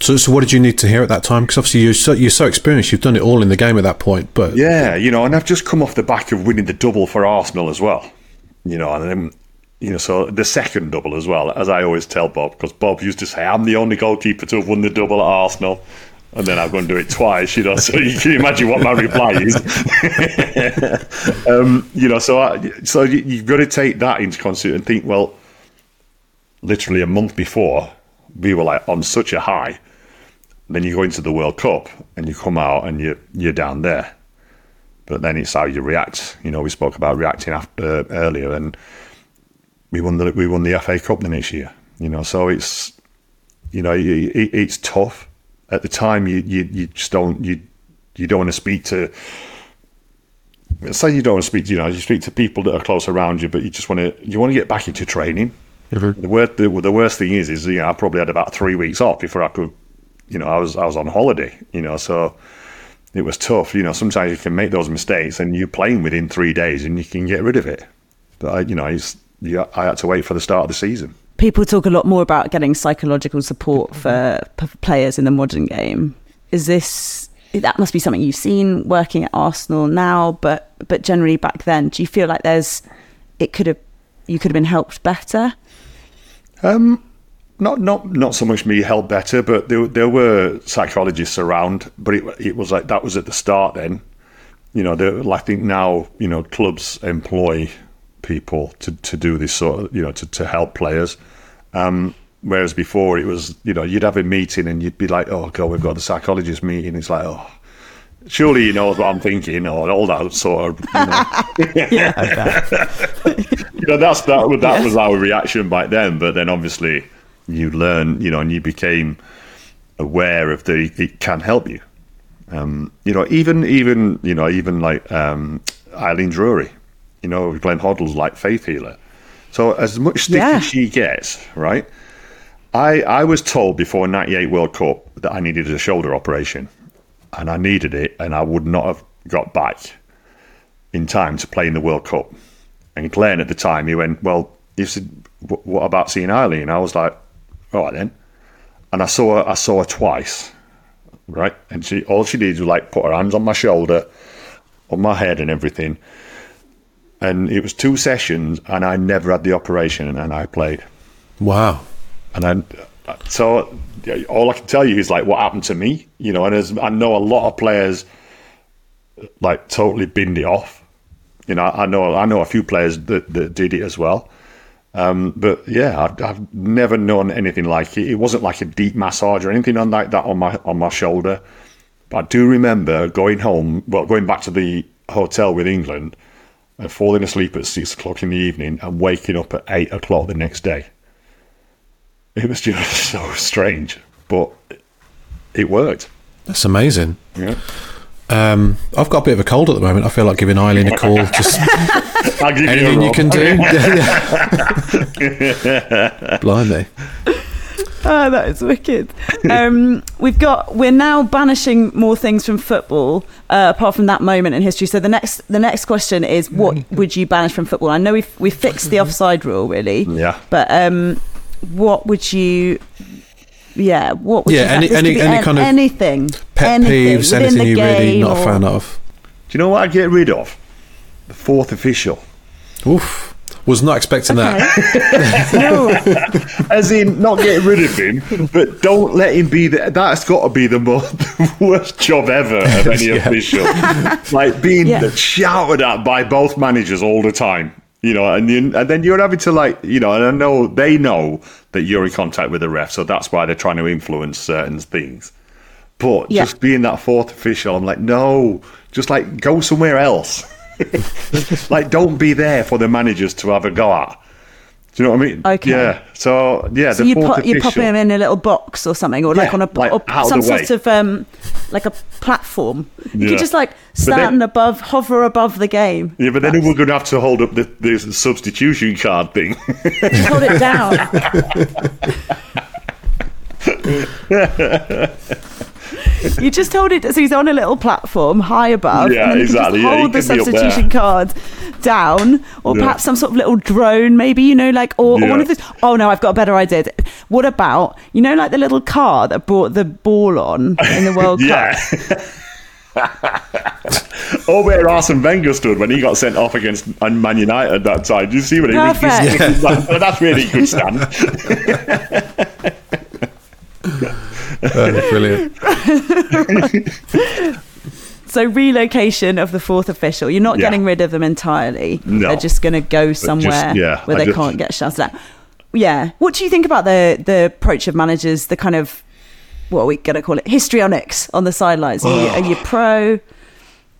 So, so what did you need to hear at that time? Because obviously you're so, you're so experienced, you've done it all in the game at that point. But Yeah, you know, and I've just come off the back of winning the double for Arsenal as well. You know, and then you know, so the second double as well, as I always tell Bob, because Bob used to say, "I'm the only goalkeeper to have won the double at Arsenal." And then I'm going to do it twice, you know. So you can imagine what my reply is. um, you know, so I, so you, you've got to take that into consideration and think, well, literally a month before, we were like on such a high. Then you go into the World Cup and you come out and you you're down there. But then it's how you react. You know, we spoke about reacting after uh, earlier, and we won the we won the FA Cup the next year. You know, so it's you know it, it, it's tough at the time. You, you you just don't you you don't want to speak to. Say you don't want to speak, you know, you speak to people that are close around you, but you just want to you want to get back into training. The worst the, the worst thing is is you know I probably had about three weeks off before I could, you know, I was I was on holiday, you know, so it was tough. You know, sometimes you can make those mistakes and you're playing within three days and you can get rid of it. But I, you know, it's, you, I had to wait for the start of the season. People talk a lot more about getting psychological support for p- players in the modern game. Is this that must be something you've seen working at Arsenal now, but but generally back then, do you feel like there's it could have you could have been helped better? Um, not not not so much me held better, but there there were psychologists around. But it it was like that was at the start. Then, you know, there, I think now you know clubs employ people to, to do this sort of you know to, to help players. Um, whereas before it was you know you'd have a meeting and you'd be like, oh god, we've got the psychologist meeting. It's like oh. Surely he knows what I'm thinking, or all that sort of. You know. you know, that's that. That was our reaction back then. But then, obviously, you learn, you know, and you became aware of the it can help you. Um, you know, even even you know, even like um, Eileen Drewery, you know, Glenn Hoddle's like faith healer. So as much stick Yeah. as she gets, right? I I was told before '98 World Cup that I needed a shoulder operation, and I needed it, and I would not have got back in time to play in the World Cup. And Glenn at the time, he went, "Well, he said, "Wh- what about seeing Eileen?" I was like, "All right then." And I saw her, I saw her twice, right? And she all she did was like put her hands on my shoulder, on my head, and everything. And it was two sessions, and I never had the operation, and I played. Wow. And I, so all I can tell you is like what happened to me, you know. And as I know a lot of players like totally binned it off. You know, I know I know a few players that, that did it as well. Um, but yeah, I've, I've never known anything like it. It wasn't like a deep massage or anything on like that on my on my shoulder. But I do remember going home, well, going back to the hotel with England, and falling asleep at six o'clock in the evening and waking up at eight o'clock the next day. It was just so strange, but it worked. That's amazing. Yeah. Um, I've got a bit of a cold at the moment. I feel like giving Eileen a call. Just I'll give anything you, a you can do. do. Blimey. Oh, that is wicked. Um, we've got we're now banishing more things from football uh, apart from that moment in history. So the next the next question is what would you banish from football? I know we've we fixed the offside rule really, Yeah. but um, what would you? Yeah, what would Yeah, you? any- this could any- be any an- kind of anything, Pet anything peeves, anything you're really game not a fan of. Do you know what I'd get rid of? The fourth official. Oof. Was not expecting Okay. that. As in, not getting rid of him, but don't let him be the. That's got to be the, most, the worst job ever of any Yeah. official. Like being Yeah. shouted at by both managers all the time. You know, and, you, and then you're having to like, you know, and I know they know that you're in contact with the ref, so that's why they're trying to influence certain things. But Yeah. just being that fourth official, I'm like, no, just like go somewhere else. like, don't be there for the managers to have a go at. Do you know what I mean? Okay. Yeah. So yeah, So the you put you pop him in a little box or something, or like Yeah, on a like or some sort of um, like a platform. You Yeah. could just like But then- stand above, hover above the game, Yeah, but then we're going to have to hold up the, the substitution card thing. hold it down. you just hold it so he's on a little platform high above. Yeah, and then you can exactly. Just Yeah, hold the can be substitution card down, or Yeah. perhaps some sort of little drone, maybe you know, like or, or one of those. Oh no, I've got a better idea. What about you know, like the little car that brought the ball on in the World Cup? yeah. oh, where Arsene Wenger stood when he got sent off against Man United that time. Do you see what he was? That's really good stand. Oh, brilliant. So relocation of the fourth official. You're not Yeah. getting rid of them entirely. No. They're just going to go somewhere yeah, where I they just- can't get shouted at. Yeah. What do you think about the the approach of managers? The kind of what are we going to call it histrionics on the sidelines. Are you, are you pro?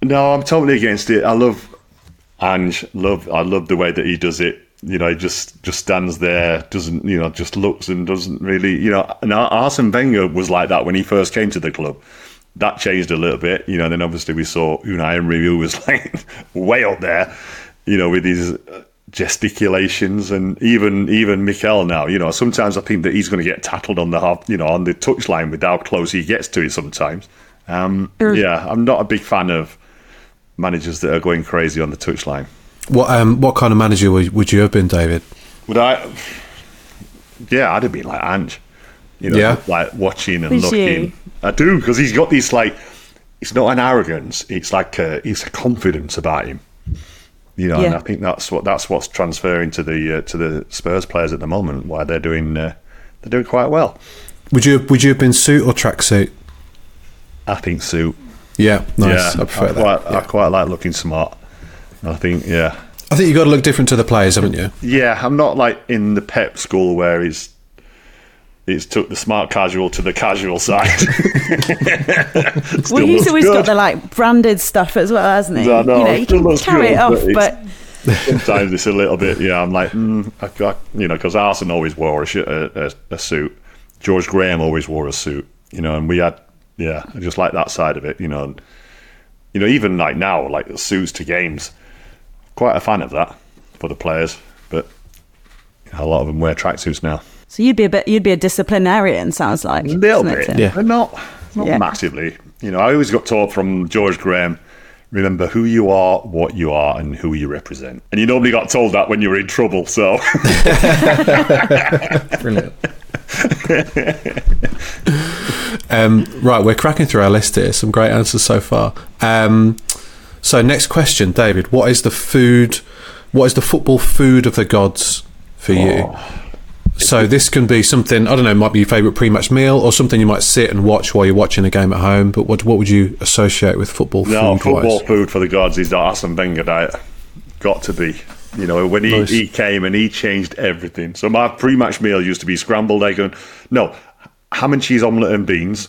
No, I'm totally against it. I love Ange. Love. I love the way that he does it. You know, he just just stands there, doesn't you know, just looks and doesn't really, you know. And Ar- Arsene Wenger was like that when he first came to the club. That changed a little bit, you know. Then obviously we saw Unai Emery, who was like way up there, you know, with his uh, gesticulations, and even even Mikel now. You know, sometimes I think that he's going to get tackled on the half, you know, on the touchline with how close he gets to it. Sometimes, um, yeah, I'm not a big fan of managers that are going crazy on the touchline. What um what kind of manager would, would you have been, David? Would I? Yeah, I'd have been like Ange. You know, Yeah. like watching and Would looking. you? I do because he's got this like. It's not an arrogance. It's like a, it's a confidence about him. You know, and I think that's what that's what's transferring to the uh, to the Spurs players at the moment. Why they're doing uh, they're doing quite well. Would you would you have been suit or tracksuit? I think suit. Yeah, nice. Yeah, I prefer that. quite, I quite like looking smart. I think yeah. I think you've got to look different to the players, haven't you? Yeah, I'm not like in the Pep school where he's he's took the smart casual to the casual side. Still well, he's looks always got the like branded stuff as well, hasn't he? I know, you know, it you can carry good, it off, but but it's- sometimes it's a little bit. Yeah, I'm like, mm, I, I, you know, because Arsene always wore a, sh- a, a, a suit. George Graham always wore a suit. You know, and we had, yeah, I just like that side of it. You know, and, you know, even like now, like the suits to games, quite a fan of that for the players. But a lot of them wear tracksuits now. so you'd be a bit, you'd be a disciplinarian. Sounds like A little doesn't it, bit, but not not Yeah. massively. You know, I always got taught from George Graham. Remember who you are, what you are, and who you represent. And you normally got told that when you were in trouble. So, Brilliant. Um, right, we're cracking through our list here. Some great answers so far. Um, so, next question, David. What is the food? What is the football food of the gods for you? Oh. So this can be something I don't know. Might be your favourite pre-match meal, or something you might sit and watch while you're watching a game at home. But what what would you associate with football no, food football food for the gods is the Arsene Wenger diet. Got to be. You know, when he, Nice. he came and he changed everything. So my pre-match meal used to be scrambled egg and no ham and cheese omelette and beans.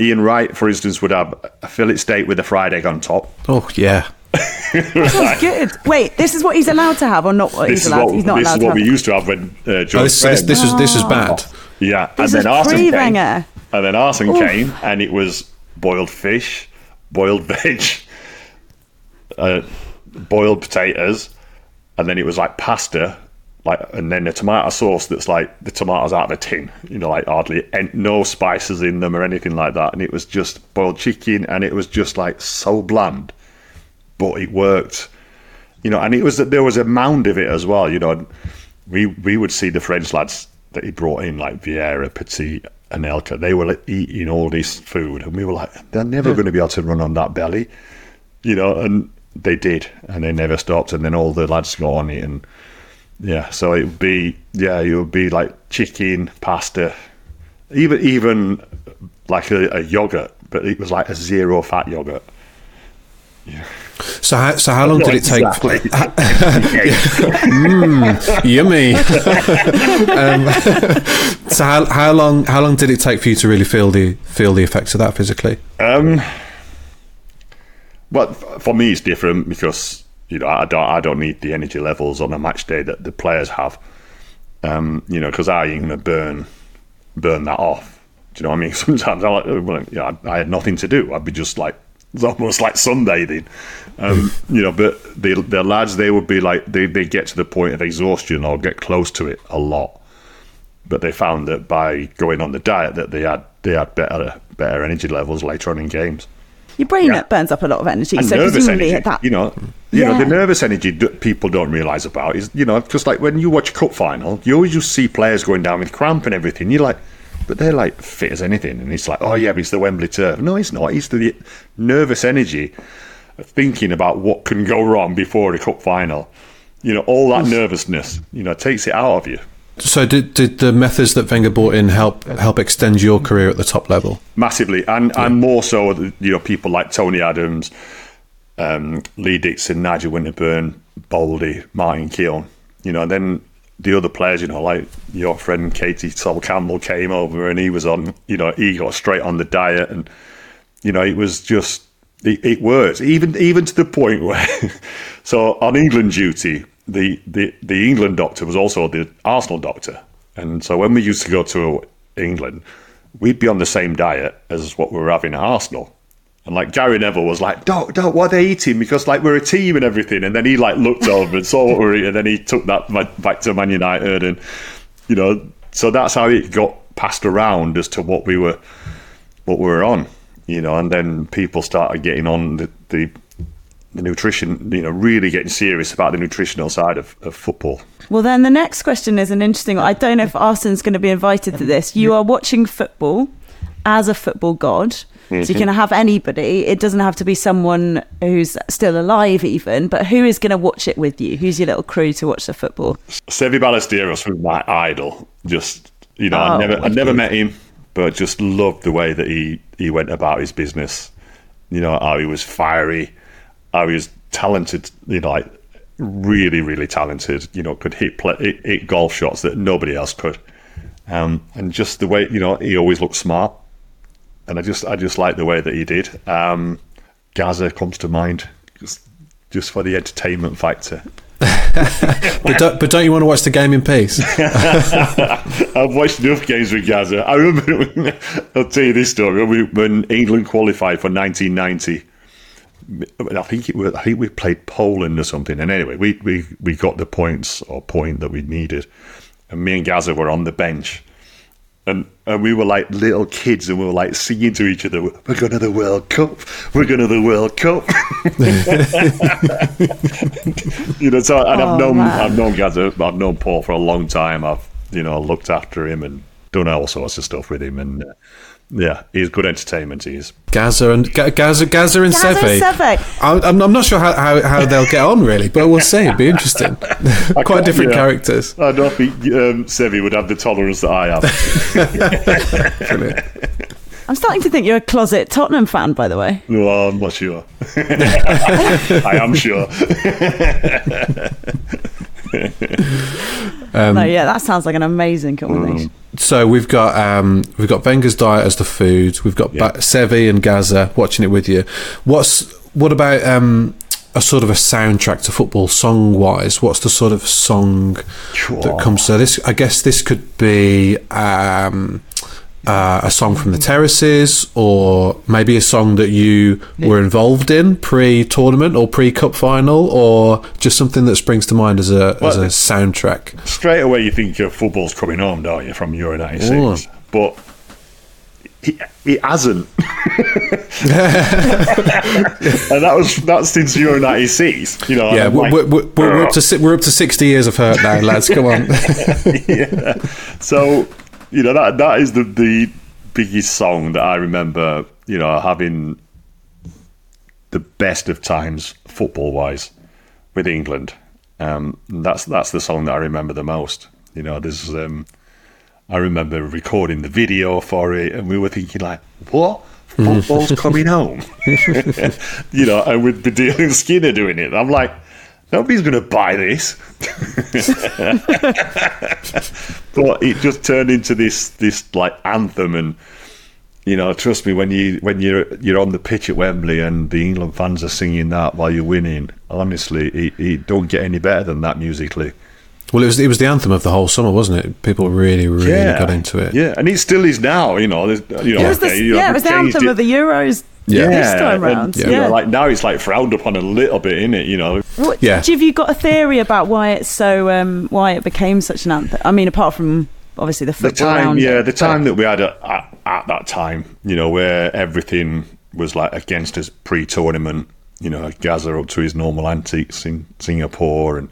Ian Wright, for instance, would have a fillet steak with a fried egg on top. Oh yeah, Sounds good. Wait, this is what he's allowed to have, or not? What this he's is allowed. what, he's not this allowed is to what have. we used to have when uh, George Oh, this, this, this is this is bad. Yeah, This and then Arsene came, pre-Wenger. and then Arsene came, and it was boiled fish, boiled veg, uh, boiled potatoes, and then it was like pasta, like, and then the tomato sauce that's like the tomatoes out of the tin, you know, like hardly and no spices in them or anything like that, and it was just boiled chicken, and it was just like so bland, but it worked, you know, and it was that there was a mound of it as well, you know. We we would see the French lads that he brought in, like Vieira, Petit, Anelka. They were like, eating all this food, and we were like, they're never going to be able to run on that belly, you know. And they did, and they never stopped. And then all the lads got on it, and yeah, so it would be yeah, it would be like chicken, pasta, even even like a, a yogurt, but it was like a zero fat yogurt. Yeah. So how, so how long did it take? exactly. mm, yummy. um, so how, how long how long did it take for you to really feel the feel the effects of that physically? Um, well, for me, it's different because you know I don't I don't need the energy levels on a match day that the players have. Um, you know, because I ain't gonna burn burn that off. Do you know what I mean? Sometimes I like, well, you know, I, I had nothing to do. I'd be just like it's almost like sunbathing. Um, you know, but the the lads they would be like they they get to the point of exhaustion or get close to it a lot. But they found that by going on the diet that they had they had better better energy levels later on in games. Your brain burns up a lot of energy, And so presumably energy, that you know, you know the nervous energy that people don't realise about is you know because like when you watch a cup final, you always just see players going down with cramp and everything. You're like, but they're like fit as anything, and it's like, oh yeah, but it's the Wembley turf. No, it's not. It's the nervous energy thinking about what can go wrong before the cup final. You know, all that nervousness, you know, takes it out of you. So did did the methods that Wenger brought in help help extend your career at the top level? massively, and and more so, you know, people like Tony Adams, um, Lee Dixon, Nigel Winterburn, Boldy, Martin Keown, you know, and then the other players, you know, like your friend Katie Sol Campbell came over and he was on, you know, he got straight on the diet, and you know, it was just it, it worked, even even to the point where, so on England duty, the, the the England doctor was also the Arsenal doctor, and so when we used to go to England, we'd be on the same diet as what we were having at Arsenal. And like Gary Neville was like, "Don't, don't, what are they eating?" Because like we're a team and everything. And then he like looked over and saw what we were eating, and then he took that back to Man United, and you know, so that's how it got passed around as to what we were, what we were on, you know. And then people started getting on the the, the nutrition, you know, really getting serious about the nutritional side of, of football. Well, then the next question is an interesting one. I don't know if Arsenal's going to be invited to this. You are watching football as a football god. So you Mhm. can have anybody. It doesn't have to be someone who's still alive, even. But who is going to watch it with you? Who's your little crew to watch the football? Seve Ballesteros was my idol. Just you know, Oh, I never, I never met him, but just loved the way that he he went about his business. You know, how he was fiery, how he was talented. You know, like really, really talented. You know, could hit play, hit, hit golf shots that nobody else could. Um, and just the way you know, he always looked smart. And I just, I just like the way that he did. Um, Gazza comes to mind, just, just for the entertainment factor. But don't, but don't you want to watch the game in peace? I've watched enough games with Gazza. I remember, I'll tell you this story. When England qualified for 1990, I think it was, I think we played Poland or something. And anyway, we, we, we got the points or point that we needed. And me and Gazza were on the bench. And, and we were like little kids and we were like singing to each other, We're going to the World Cup. We're going to the World Cup. you know, so and Oh, I've known man. I've known Gazza, I've known Paul for a long time. I've you know looked after him and done all sorts of stuff with him, and uh, yeah, he's good entertainment. He is. Gazza and Ga- Gazza, Gazza and Gazza and Sevi. Seve. I- I'm, I'm not sure how, how, how they'll get on really, but we'll see. It'd be interesting. Quite different yeah. characters. I don't think um, Seve would have the tolerance that I have. I'm starting to think you're a closet Tottenham fan, by the way. no, I'm not sure. I am sure. Um, no, yeah, that sounds like an amazing combination. So we've got um, we've got Wenger's diet as the food. We've got ba- Seve and Gazza watching it with you. What's what about um, a sort of a soundtrack to football song wise? What's the sort of song that comes to this? I guess this could be um, uh, a song from the Terraces, or maybe a song that you were involved in pre-tournament or pre-cup final, or just something that springs to mind as a as a soundtrack. Straight away, you think your football's coming home, don't you, from Euro 96? But he, he hasn't. and that was that's since Euro 96. You know, Yeah, we're, like, we're, we're, we're up to we're up to sixty years of hurt now, lads. Come on. yeah. So, you know, that that is the, the biggest song that I remember, you know, having the best of times football wise with England. Um, that's that's the song that I remember the most. You know, there's um, I remember recording the video for it, and we were thinking like, what? Football's coming home, you know, and with Baddiel and Skinner doing it, I'm like, nobody's going to buy this. but it just turned into this this like anthem, and you know, trust me, when you when you're you're on the pitch at Wembley and the England fans are singing that while you're winning, honestly, it, it don't get any better than that musically. Well, it was it was the anthem of the whole summer, wasn't it? People really, really Yeah. got into it. Yeah, and it still is now. You know, there's- you know, It was the, okay, you know, yeah, it was the they've anthem it. of the Euros Yeah, this time and, round. you Yeah. know, like now it's like frowned upon a little bit, in it? You know. What, Have you got a theory about why it's so um, why it became such an anthem? I mean, apart from obviously the the time, yeah, it, the but- time that we had at, at, at that time, you know, where everything was like against us pre-tournament. You know, Gazza up to his normal antics in Singapore, and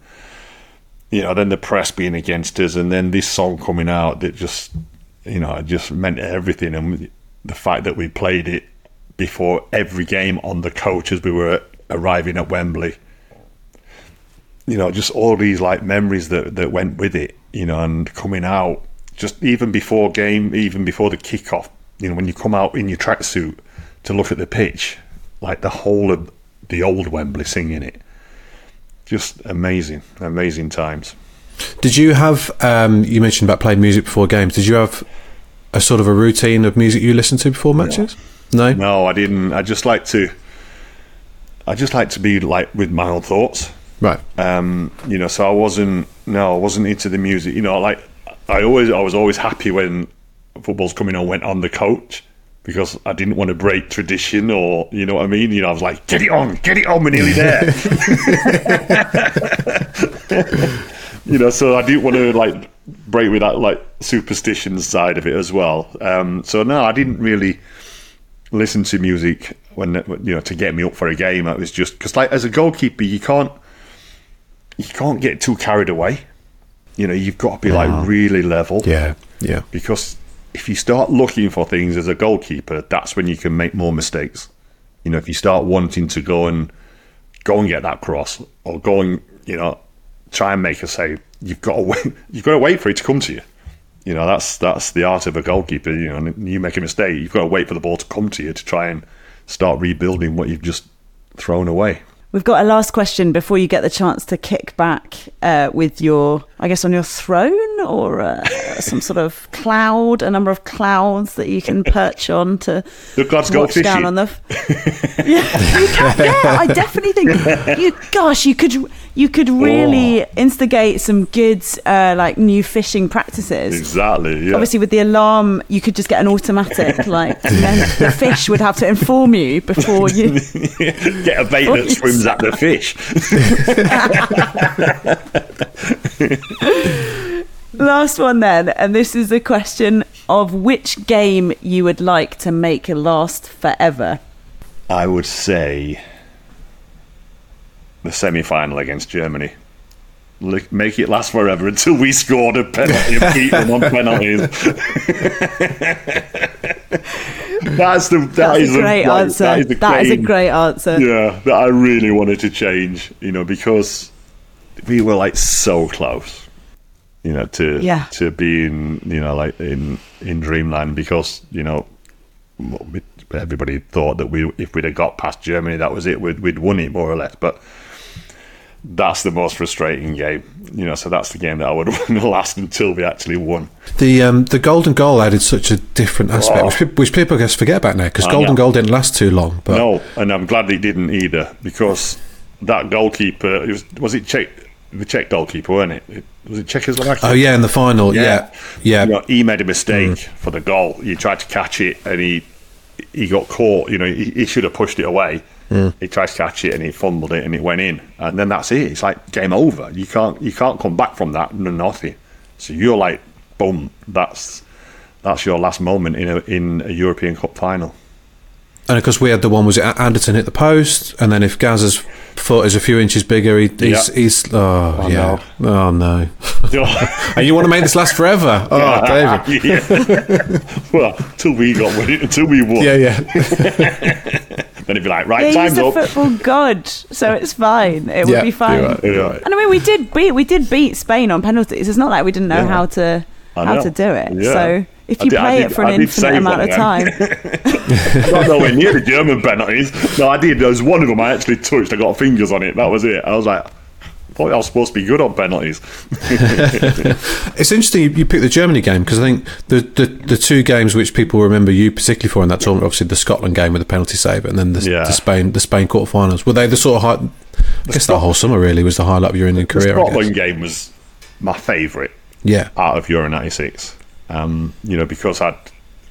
you know, then the press being against us, and then this song coming out that just, you know, just meant everything. And the fact that we played it before every game on the coach as we were arriving at Wembley. You know, just all these like memories that that went with it. You know, and coming out just even before game, even before the kickoff. You know, when you come out in your tracksuit to look at the pitch, like the whole of the old Wembley singing it. Just amazing, amazing times. Did you have? Um, you mentioned about playing music before games. Did you have a sort of a routine of music you listened to before matches? No, no, I didn't. I just like to. I just like to be like with my own thoughts. Right. Um, you know, so I wasn't. No, I wasn't into the music. You know, like I always, I was always happy when football's coming on went on the coach because I didn't want to break tradition or you know what I mean. You know, I was like, get it on, get it on, we're nearly there. you know, so I didn't want to like break with that like superstition side of it as well. Um, so no, I didn't really listen to music when you know to get me up for a game. It was just because like as a goalkeeper, you can't you can't get too carried away. You know, you've got to be like really level. Yeah, yeah. Because if you start looking for things as a goalkeeper, that's when you can make more mistakes. You know, if you start wanting to go and go and get that cross or go and you know try and make a save, you've got to wait. You've got to wait for it to come to you. You know, that's that's the art of a goalkeeper. You know, you make a mistake, you've got to wait for the ball to come to you to try and start rebuilding what you've just thrown away. We've got a last question before you get the chance to kick back uh, with your, I guess, on your throne or uh, some sort of cloud, a number of clouds that you can perch on to Look, let's go watch down on the. F- yeah, you can, yeah, I definitely think you. Gosh, you could you could really instigate some good uh, like new fishing practices. Exactly. Yeah. Obviously, with the alarm, you could just get an automatic. Like the fish would have to inform you before you. Get a bait that. Swims at the fish. Last one then, and this is a question of which game you would like to make last forever. I would say the semi final against Germany. Make it last forever until we scored a penalty and beat them on penalties. That's the that That's is a great like, answer. That is, the That is a great answer. Yeah, that I really wanted to change. You know, because we were like so close. You know, to Yeah. to being you know like in in dreamland because you know everybody thought that we if we'd have got past Germany, that was it. We'd, we'd won it more or less. But that's the most frustrating game, you know. So that's the game that I would to last until we actually won. The um, the golden goal added such a different aspect, Oh. which, which people just forget about now, because golden know. goal didn't last too long. But no, and I'm glad they didn't either because that goalkeeper it was was it Czech the Czech goalkeeper, wasn't it? it was it Czechoslovakia? oh yeah, in the final, yeah, yeah, You know, he made a mistake for the goal. He tried to catch it and he he got caught. You know, he, he should have pushed it away. Mm. He tries to catch it and he fumbled it and it went in. And then that's it. It's like game over. You can't you can't come back from that. No nothing. So you're like, boom. That's that's your last moment in a in a European Cup final. and of course we had the one was it Anderton hit the post, and then if Gazza's foot is a few inches bigger, he, he's Yeah. he's oh, Oh, yeah, oh no, and you want to make this last forever? Oh, David, yeah. well, until we got win, until we won. yeah, yeah. Then it'd be like, right, Yeah, time's he's a football god, so it's fine. It Yeah, would be fine. you're right, you're right. And I mean, we did beat we did beat Spain on penalties. It's not like we didn't know Yeah. how to I how to do it. Yeah. So if you did- play did- it for an infinite amount of time, of them. Not nowhere near the German penalties. No, I did. There was one of them I actually touched. I got fingers on it. That was it. I was like, I I was supposed to be good on penalties. It's interesting you, you picked the Germany game because I think the, the the two games which people remember you particularly for in that tournament, obviously the Scotland game with the penalty save, and then the, Yeah. the Spain the Spain quarterfinals. Were they the sort of high? I guess that whole summer really was the highlight of your Indian career. Guess. Scotland game was my favourite. Yeah. Out of Euro '96, um, you know, because I'd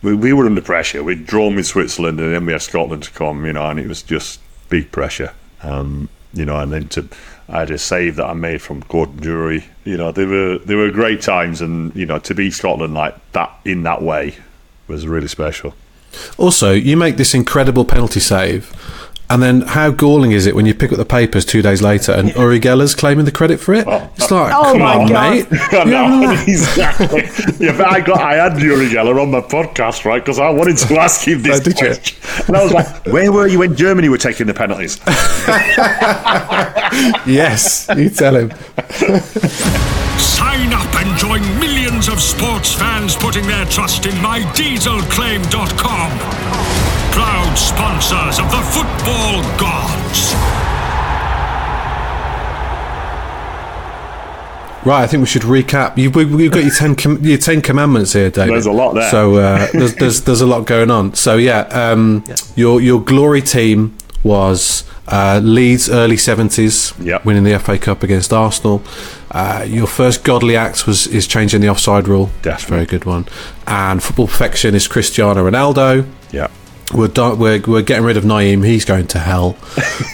we, we were under pressure. We'd drawn with Switzerland, and then we had Scotland to come. You know, and it was just big pressure. Um, you know, and then to I had a save that I made from Gordon Durie. You know, they were they were great times, and you know, to beat Scotland like that in that way was really special. Also, you make this incredible penalty save, and then how galling is it when you pick up the papers two days later and Uri Geller's claiming the credit for it? Oh. it's like, Oh come my on, God. mate. I know, exactly. Yeah, but I got I had Uri Geller on my podcast, right? Because I wanted to ask him this Oh, did you? and I was like, "Where were you when Germany were taking the penalties?" yes, you tell him. Sign up and join millions of sports fans putting their trust in mydieselclaim.com. Proud sponsors of the football gods. Right, I think we should recap. You, we, we've got your ten, com- your ten commandments here, David. There's a lot there. So uh, there's, there's there's a lot going on. So yeah, um, your your glory team was uh, Leeds early seventies, Yep. winning the FA Cup against Arsenal. Uh, your first godly act was is changing the offside rule. That's a very good one. And football perfection is Cristiano Ronaldo. Yeah. We're, do- we're, we're getting rid of Nayim. He's going to hell.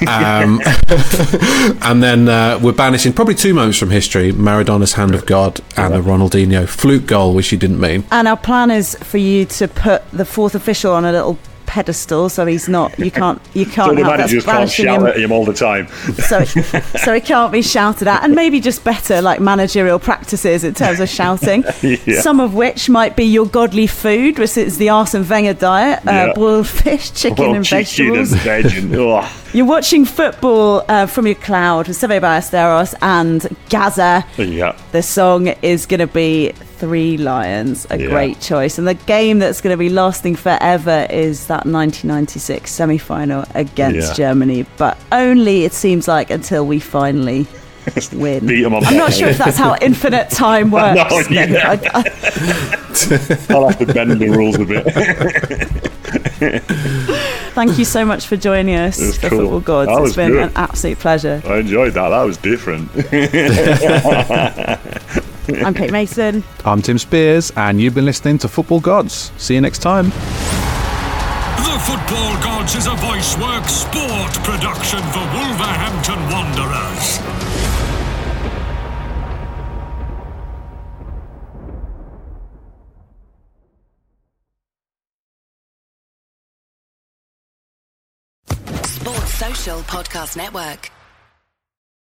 Um, and then uh, we're banishing probably two moments from history Maradona's Hand of God and the Ronaldinho fluke goal, which he didn't mean. and our plan is for you to put the fourth official on a little pedestal, so he's not. You can't. You can't have that managers can't shout him. at him all the time. so, so he can't be shouted at, and maybe just better like managerial practices in terms of shouting. Yeah. Some of which might be your godly food, which is the Arsene Wenger diet: uh, Yeah. boiled fish, chicken, Well, and chicken and vegetables. veg and oh, You're watching football uh, from your cloud with Seve Ballesteros and Gazza. yeah. The song is going to be Three Lions, a Yeah. great choice. And the game that's going to be lasting forever is that 1996 semi final against Yeah. Germany, but only, it seems like, until we finally win. Beat 'em on I'm not sure if that's how infinite time works. No. I- I- I'll have to bend the rules a bit. thank you so much for joining us It for cool. Football Gods. That It's been good. an absolute pleasure. I enjoyed that. That was different. I'm Kate Mason. I'm Tim Spiers, and you've been listening to Football Gods. See you next time. The Football Gods is a voice work sport production for Wolverhampton Wanderers. Sports Social Podcast Network.